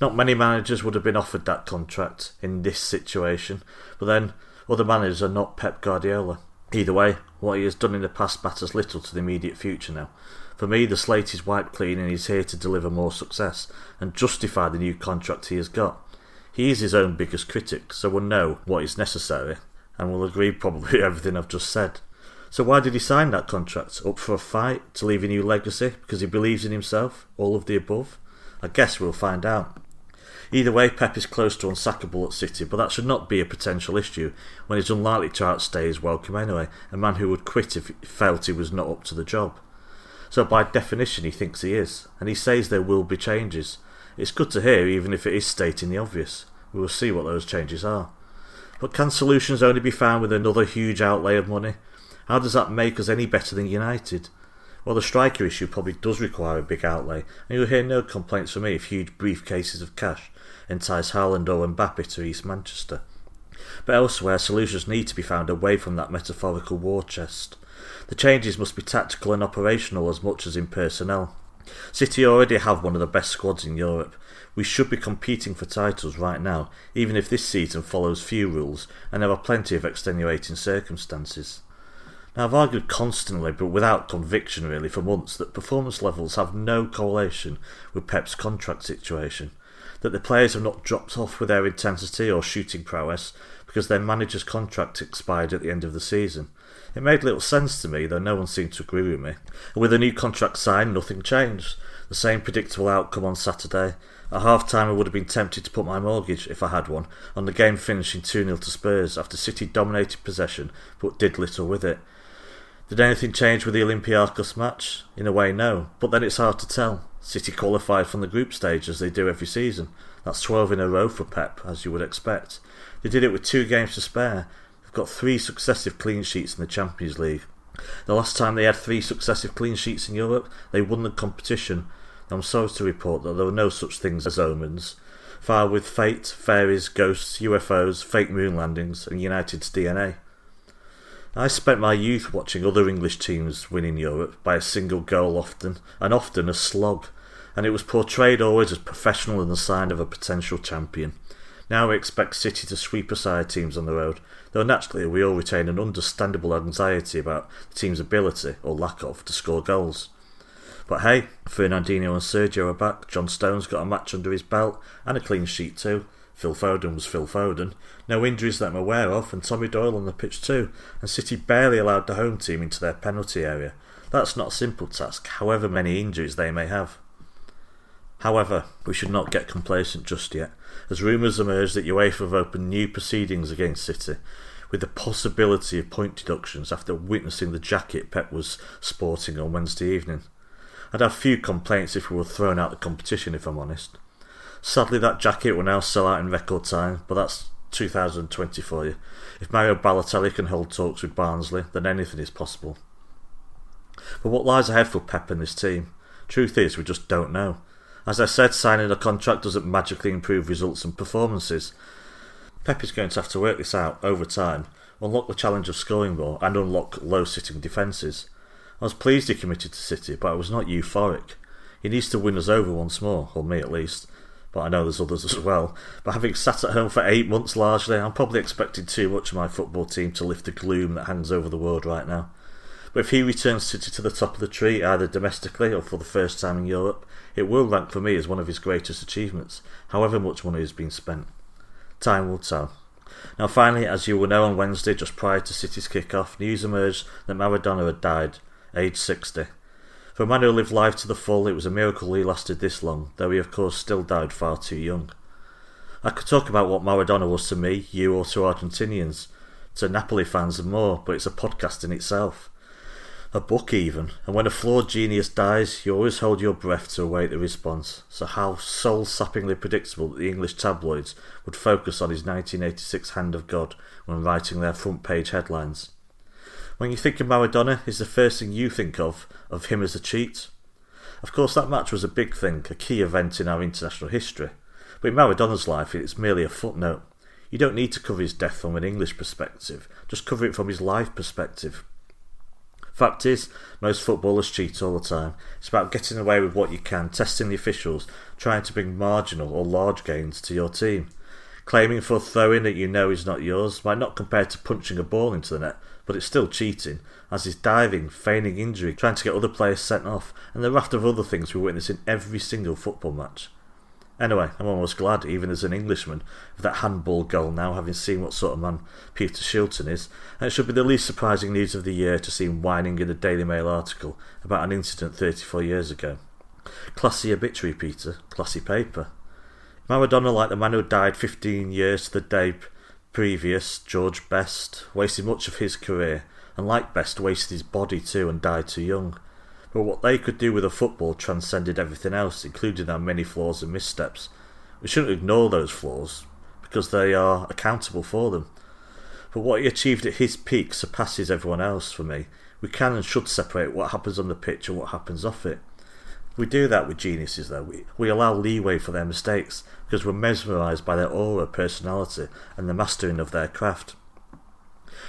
Not many managers would have been offered that contract in this situation, but then other managers are not Pep Guardiola. Either way, what he has done in the past matters little to the immediate future now. For me, the slate is wiped clean and he's here to deliver more success and justify the new contract he has got. He is his own biggest critic, so will know what is necessary and will agree probably everything I've just said. So why did he sign that contract? Up for a fight? To leave a new legacy? Because he believes in himself? All of the above? I guess we'll find out. Either way, Pep is close to unsackable at City, but that should not be a potential issue when he's unlikely to outstay his welcome anyway, a man who would quit if he felt he was not up to the job. So by definition he thinks he is, and he says there will be changes, it's good to hear, even if it is stating the obvious. We will see what those changes are. But can solutions only be found with another huge outlay of money? How does that make us any better than United? Well, the striker issue probably does require a big outlay, and you'll hear no complaints from me if huge briefcases of cash entice Haaland or Mbappe to East Manchester. But elsewhere, solutions need to be found away from that metaphorical war chest. The changes must be tactical and operational as much as in personnel. City already have one of the best squads in Europe. We should be competing for titles right now, even if this season follows few rules and there are plenty of extenuating circumstances. Now, I've argued constantly, but without conviction really, for months, that performance levels have no correlation with Pep's contract situation. That the players have not dropped off with their intensity or shooting prowess because their manager's contract expired at the end of the season. It made little sense to me, though no one seemed to agree with me. And with a new contract signed, nothing changed. The same predictable outcome on Saturday. At half time, I would have been tempted to put my mortgage, if I had one, on the game finishing 2 0 to Spurs after City dominated possession but did little with it. Did anything change with the Olympiacos match? In a way, no. But then it's hard to tell. City qualified from the group stage as they do every season. That's 12 in a row for Pep, as you would expect. They did it with two games to spare. They've got three successive clean sheets in the Champions League. The last time they had three successive clean sheets in Europe, they won the competition. I'm sorry to report that there were no such things as omens. Far with fate, fairies, ghosts, UFOs, fake moon landings, and United's DNA. I spent my youth watching other English teams win in Europe by a single goal often, and often a slog, and it was portrayed always as professional and the sign of a potential champion. Now we expect City to sweep aside teams on the road, though naturally we all retain an understandable anxiety about the team's ability, or lack of, to score goals. But hey, Fernandinho and Sergio are back, John Stones got a match under his belt, and a clean sheet too. Phil Foden was Phil Foden. No injuries that I'm aware of, and Tommy Doyle on the pitch too. And City barely allowed the home team into their penalty area. That's not a simple task, however many injuries they may have. However, we should not get complacent just yet, as rumours emerge that UEFA have opened new proceedings against City, with the possibility of point deductions after witnessing the jacket Pep was sporting on Wednesday evening. I'd have few complaints if we were thrown out of the competition, if I'm honest. Sadly, that jacket will now sell out in record time, but that's 2020 for you. If Mario Balotelli can hold talks with Barnsley, then anything is possible. But what lies ahead for Pep and this team? Truth is, we just don't know. As I said, signing a contract doesn't magically improve results and performances. Pep is going to have to work this out over time, unlock the challenge of scoring more, and unlock low sitting defences. I was pleased he committed to City, but I was not euphoric. He needs to win us over once more, or me at least, but I know there's others as well. But having sat at home for eight months largely, I'm probably expecting too much of my football team to lift the gloom that hangs over the world right now. But if he returns City to the top of the tree, either domestically or for the first time in Europe, it will rank for me as one of his greatest achievements, however much money has been spent. Time will tell. Now, finally, as you will know on Wednesday, just prior to City's kick-off, news emerged that Maradona had died, aged 60. For a man who lived life to the full, it was a miracle he lasted this long, though he of course still died far too young. I could talk about what Maradona was to me, you, or to Argentinians, to Napoli fans and more, but it's a podcast in itself. A book, even. And when a flawed genius dies, you always hold your breath to await the response. So, how soul sappingly predictable that the English tabloids would focus on his 1986 Hand of God when writing their front page headlines. When you think of Maradona, is the first thing you think of of him as a cheat? Of course, that match was a big thing, a key event in our international history. But in Maradona's life, it's merely a footnote. You don't need to cover his death from an English perspective, just cover it from his life perspective. Fact is, most footballers cheat all the time. It's about getting away with what you can, testing the officials, trying to bring marginal or large gains to your team. Claiming for a throw in that you know is not yours might not compare to punching a ball into the net, but it's still cheating, as is diving, feigning injury, trying to get other players sent off, and the raft of other things we witness in every single football match. Anyway, I'm almost glad, even as an Englishman, of that handball goal now, having seen what sort of man Peter Shilton is, and it should be the least surprising news of the year to see him whining in a Daily Mail article about an incident 34 years ago. Classy obituary, Peter. Classy paper. Maradona, like the man who died 15 years to the day previous, George Best, wasted much of his career, and like Best, wasted his body too and died too young. But what they could do with a football transcended everything else, including their many flaws and missteps. We shouldn't ignore those flaws, because they are accountable for them. But what he achieved at his peak surpasses everyone else for me. We can and should separate what happens on the pitch and what happens off it. We do that with geniuses, though. We, we allow leeway for their mistakes because we're mesmerised by their aura, personality, and the mastering of their craft.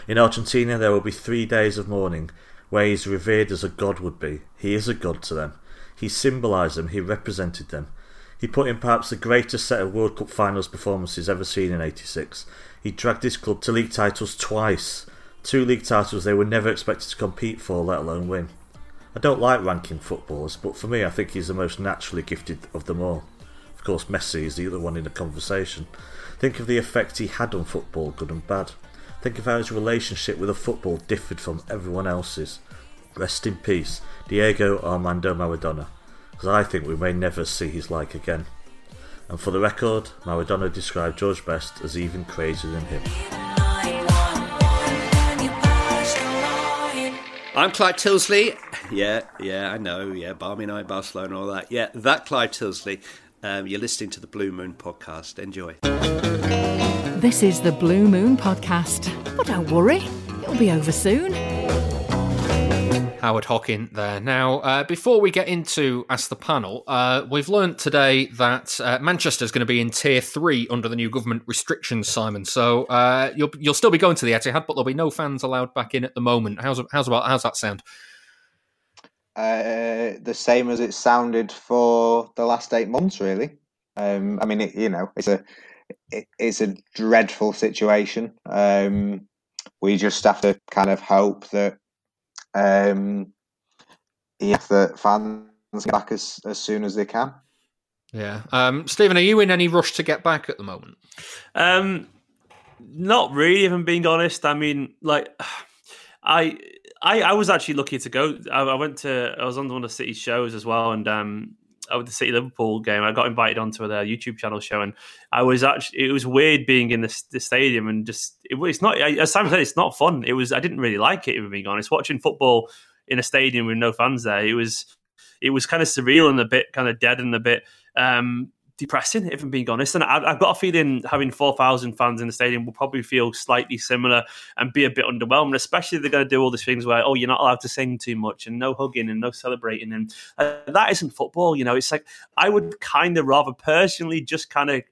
In Argentina, there will be three days of mourning where he is revered as a god would be. He is a god to them. He symbolised them, he represented them. He put in perhaps the greatest set of World Cup finals performances ever seen in 86. He dragged his club to league titles twice, Two league titles they were never expected to compete for, let alone win. I don't like ranking footballers, but for me, I think he's the most naturally gifted of them all. Of course, Messi is the other one in the conversation. Think of the effect he had on football, good and bad. Think of how his relationship with the football differed from everyone else's. Rest in peace, Diego Armando Maradona, because I think we may never see his like again. And for the record, Maradona described George Best as even crazier than him. I'm Clyde Tyldesley. Yeah, yeah, I know. Yeah, Barmy Night, Barcelona, all that. Yeah, that Clyde Tyldesley. Um, you're listening to the Blue Moon podcast. Enjoy. This is the Blue Moon Podcast. But don't worry, it'll be over soon. Howard Hockin there. Now, uh, before we get into Ask the Panel, uh, we've learned today that uh, Manchester is going to be in Tier 3 under the new government restrictions, Simon. So uh, you'll, you'll still be going to the Etihad, but there'll be no fans allowed back in at the moment. How's, how's, about, how's that sound? Uh, the same as it sounded for the last eight months, really. Um, I mean, it, you know, it's a it, it's a dreadful situation. Um, we just have to kind of hope that um, if the fans get back as, as soon as they can. Yeah. Um, Stephen, are you in any rush to get back at the moment? Um, not really, if I'm being honest. I mean, like, I. I, I was actually lucky to go. I, I went to. I was on one of the city shows as well, and um, with the City Liverpool game, I got invited onto their YouTube channel show, and I was actually it was weird being in the, the stadium and just it, it's not as Sam said, it's not fun. It was I didn't really like it. I'm being honest, watching football in a stadium with no fans there, it was it was kind of surreal and a bit kind of dead and a bit um, depressing, if I'm being honest. And I've got a feeling having 4,000 fans in the stadium will probably feel slightly similar and be a bit underwhelming, especially if they're going to do all these things where, oh, you're not allowed to sing too much and no hugging and no celebrating. And uh, that isn't football, you know. It's like, I would kind of rather personally just kind of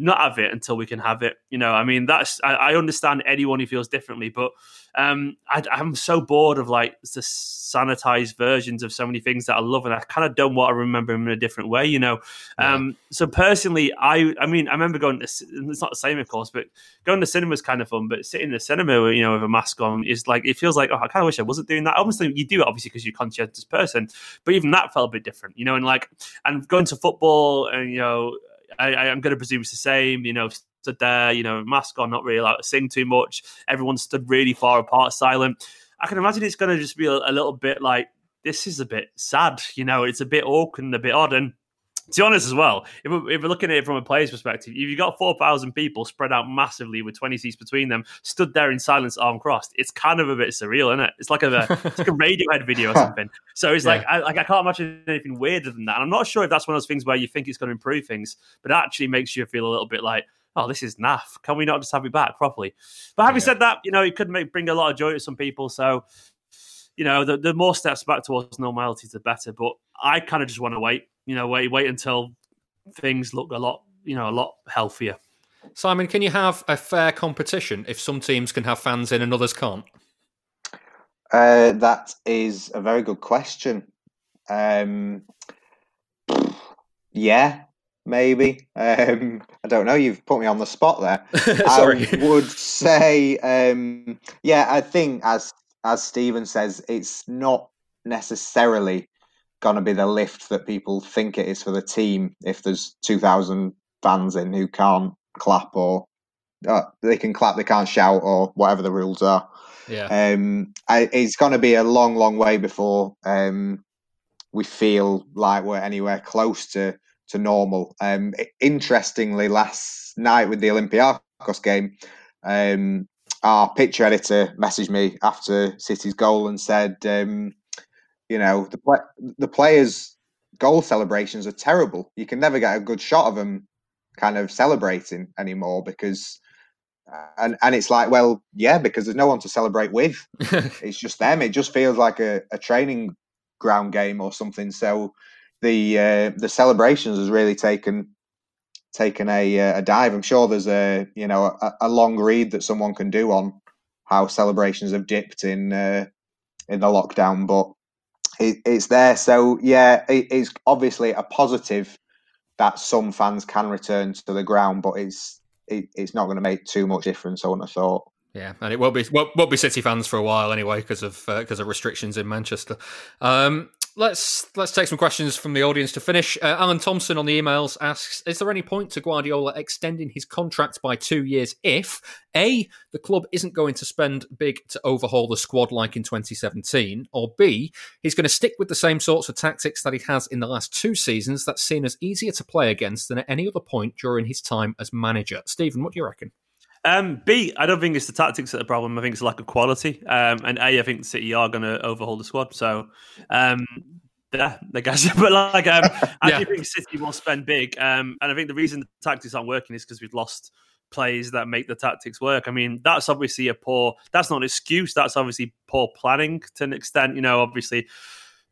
not have it until we can have it. You know, I mean, that's I, I understand anyone who feels differently, but um, I, am so bored of like the sanitized versions of so many things that I love, and I kind of don't want to remember them in a different way. You know, yeah. um, so personally, I I mean, I remember going. To, it's not the same, of course, but going to cinema is kind of fun. But sitting in the cinema, you know, with a mask on is like it feels like oh, I kind of wish I wasn't doing that. Obviously, you do it obviously because you're a conscientious person, but even that felt a bit different. You know, and like and going to football and you know I, am going to presume it's the same. You know, stood there, you know, mask on, not really allowed to sing too much. Everyone stood really far apart, silent. I can imagine it's going to just be a, a little bit like this is a bit sad. You know, it's a bit awkward and a bit odd. And to be honest as well, if we're, if we're, looking at it from a player's perspective, if you've got 4,000 people spread out massively with 20 seats between them, stood there in silence, arm crossed, it's kind of a bit surreal, isn't it? It's like a, it's like a Radiohead video or something. So it's yeah. like, I, like, I can't imagine anything weirder than that. And I'm not sure if that's one of those things where you think it's going to improve things, but it actually makes you feel a little bit like, oh, this is naff. Can we not just have it back properly? But having yeah. said that, you know, it could make, bring a lot of joy to some people. So, you know, the, the more steps back towards normality, the better. But I kind of just want to wait you know, wait wait until things look a lot, you know, a lot healthier. Simon, can you have a fair competition if some teams can have fans in and others can't? Uh, that is a very good question. Um, yeah, maybe. Um, I don't know. You've put me on the spot there. Sorry. I would say, um, yeah, I think as as Stephen says, it's not necessarily going to be the lift that people think it is for the team if there's 2,000 fans in who can't clap or uh, they can clap, they can't shout or whatever the rules are. Yeah. Um, I, it's going to be a long, long way before um, we feel like we're anywhere close to to normal. Um, interestingly, last night with the Olympiacos game, um, our picture editor messaged me after City's goal and said, um, you know, the the players' goal celebrations are terrible. You can never get a good shot of them kind of celebrating anymore because uh, and and it's like well yeah because there's no one to celebrate with. It's just them. It just feels like a, a training ground game or something. So the uh, the celebrations has really taken taken a uh, a dive. I'm sure there's a you know a, a long read that someone can do on how celebrations have dipped in uh, in the lockdown but it, it's there. So yeah, it, it's obviously a positive that some fans can return to the ground, but it's it, it's not going to make too much difference. I wouldn't have thought. Yeah, and it won't be won't be City fans for a while anyway because of because uh, of restrictions in Manchester. Um, let's let's take some questions from the audience to finish. Uh, Alan Thompson on the emails asks: Is there any point to Guardiola extending his contract by two years if a the club isn't going to spend big to overhaul the squad like in 2017, or b he's going to stick with the same sorts of tactics that he has in the last two seasons that's seen as easier to play against than at any other point during his time as manager? Stephen, what do you reckon? Um, B, I don't think it's the tactics that are the problem. I think it's a lack of quality. Um, and A, I think City are going to overhaul the squad. So, um, yeah, I guess. but like, um, I do think City will spend big. Um, and I think the reason the tactics aren't working is because we've lost plays that make the tactics work. I mean, that's obviously a poor. That's not an excuse. That's obviously poor planning to an extent. You know, obviously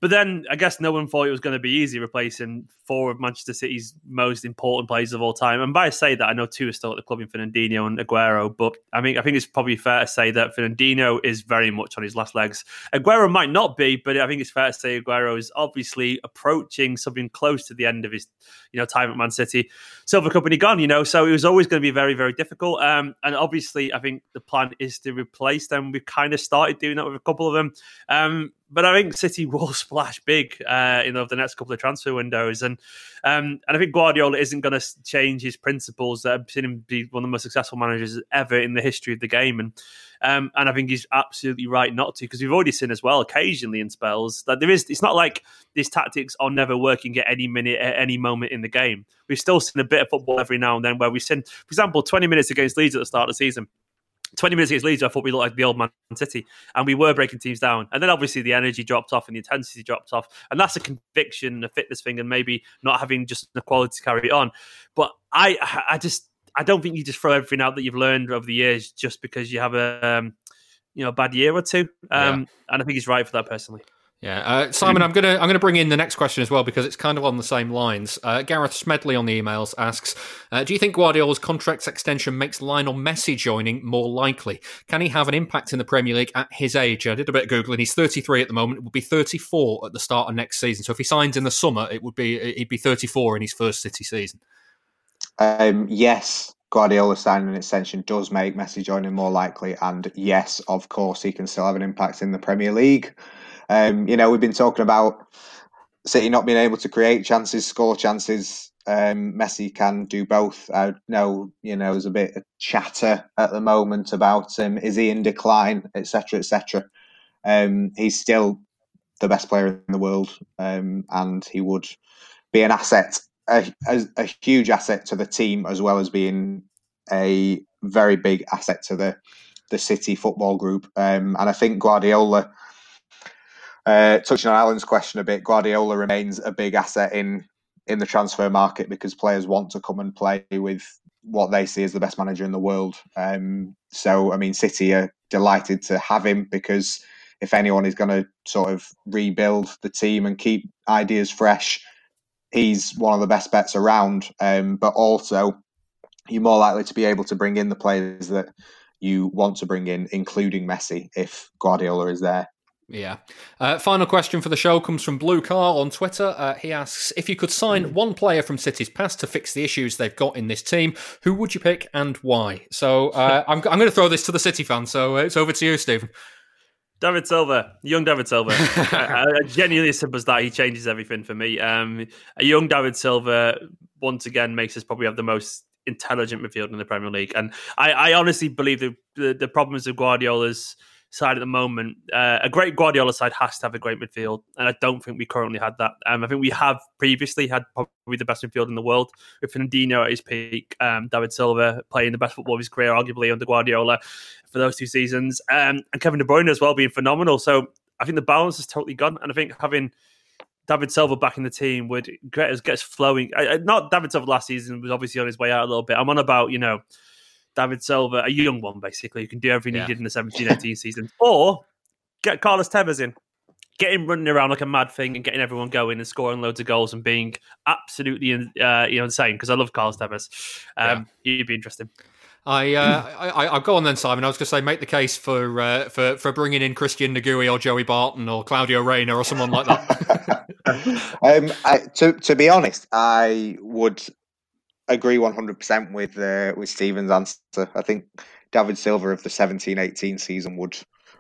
but then I guess no one thought it was going to be easy replacing four of Manchester City's most important players of all time. And by say that, I know two are still at the club in Fernandinho and Aguero. But I mean, I think it's probably fair to say that Fernandinho is very much on his last legs. Aguero might not be, but I think it's fair to say Aguero is obviously approaching something close to the end of his, you know, time at Man City. Silva Kompany gone, you know, so it was always going to be very, very difficult. Um, and obviously, I think the plan is to replace them. We've kind of started doing that with a couple of them. Um, but I think City will splash big, uh, know, the next couple of transfer windows, and um, and I think Guardiola isn't going to change his principles that have seen him be one of the most successful managers ever in the history of the game, and um, and I think he's absolutely right not to because we've already seen as well occasionally in spells that there is. It's not like these tactics are never working at any minute at any moment in the game. We've still seen a bit of football every now and then where we've seen, for example, twenty minutes against Leeds at the start of the season 20 minutes against Leeds, I thought we looked like the old Man City, and we were breaking teams down. And then obviously the energy dropped off and the intensity dropped off, and that's a conviction, a fitness thing, and maybe not having just the quality to carry it on. But I, I just, I don't think you just throw everything out that you've learned over the years just because you have a, um, you know, a bad year or two. Um, yeah. And I think he's right for that personally. Yeah, uh, Simon, I'm gonna I'm gonna bring in the next question as well because it's kind of on the same lines. Uh, Gareth Smedley on the emails asks, uh, "Do you think Guardiola's contract extension makes Lionel Messi joining more likely? Can he have an impact in the Premier League at his age? I did a bit of googling. He's 33 at the moment. It would be 34 at the start of next season. So if he signs in the summer, it would be he'd be 34 in his first City season." Um, yes, Guardiola signing an extension does make Messi joining more likely, and yes, of course, he can still have an impact in the Premier League. Um, you know, we've been talking about City not being able to create chances, score chances. Um, Messi can do both. I know, you know, there's a bit of chatter at the moment about him. Is he in decline, etc., etc. Um, he's still the best player in the world, um, and he would be an asset, a, a, a, huge asset to the team, as well as being a very big asset to the the City football group. Um, and I think Guardiola uh, touching on Alan's question a bit, Guardiola remains a big asset in in the transfer market because players want to come and play with what they see as the best manager in the world. Um, so, I mean, City are delighted to have him because if anyone is going to sort of rebuild the team and keep ideas fresh, he's one of the best bets around. Um, but also, you're more likely to be able to bring in the players that you want to bring in, including Messi, if Guardiola is there. Yeah. Uh, final question for the show comes from Blue Car on Twitter. Uh, he asks if you could sign one player from City's past to fix the issues they've got in this team, who would you pick and why? So uh, I'm, I'm going to throw this to the City fan. So it's over to you, Stephen. David Silva, young David Silva. I, I genuinely as simple as that. He changes everything for me. Um, a young David Silva once again makes us probably have the most intelligent midfield in the Premier League, and I, I honestly believe the, the, the problems of Guardiola's side at the moment. Uh, a great Guardiola side has to have a great midfield, and I don't think we currently had that. Um, I think we have previously had probably the best midfield in the world with Fernandinho at his peak, um, David Silva playing the best football of his career, arguably under Guardiola for those two seasons, um, and Kevin De Bruyne as well being phenomenal. So I think the balance is totally gone, and I think having David Silva back in the team would get us, get us flowing. I, not David Silva last season was obviously on his way out a little bit. I'm on about you know David Silva, a young one basically, who can do everything yeah. he did in the 17-18 season, or get Carlos Tevez in, get him running around like a mad thing and getting everyone going and scoring loads of goals and being absolutely uh, you know insane. Because I love Carlos Tevez, um, yeah. he'd be interesting. I, uh, I, I'll go on then, Simon. I was going to say, make the case for uh, for for bringing in Christian Negouai or Joey Barton or Claudio Reyna or someone like that. um, I, to to be honest, I would agree 100% with uh, with Stephen's answer. I think David Silva of the 17-18 season would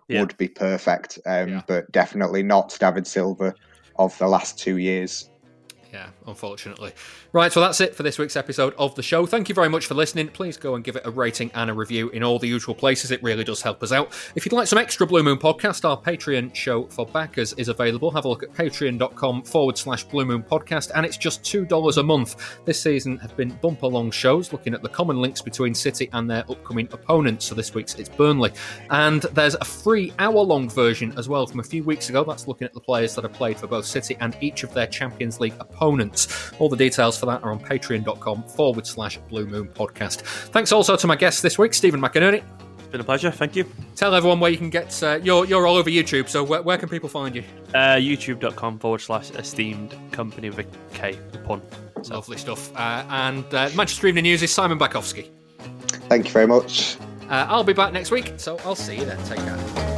Yeah. would be perfect, um, Yeah. but definitely not David Silva of the last two years. Yeah, unfortunately. Right, so that's it for this week's episode of the show. Thank you very much for listening. Please go and give it a rating and a review in all the usual places. It really does help us out. If you'd like some extra Blue Moon podcast, our Patreon show for backers is available. Have a look at patreon.com forward slash Blue Moon podcast, and it's just $2 a month. This season have been bumper long shows looking at the common links between City and their upcoming opponents. So this week's it's Burnley. And there's a free hour long version as well from a few weeks ago. That's looking at the players that have played for both City and each of their Champions League opponents. All the details for that are on patreon.com forward slash Blue Moon podcast. Thanks also to my guests this week, Stephen McInerney. It's been a pleasure. Thank you. Tell everyone where you can get. Uh, you're you're all over YouTube, so where, where can people find you? Uh, YouTube.com forward slash esteemed Kompany with a K, the pun. So, Lovely stuff. Uh, and uh, Manchester Evening News is Simon Bajkowski. Thank you very much. Uh, I'll be back next week, so I'll see you then. Take care.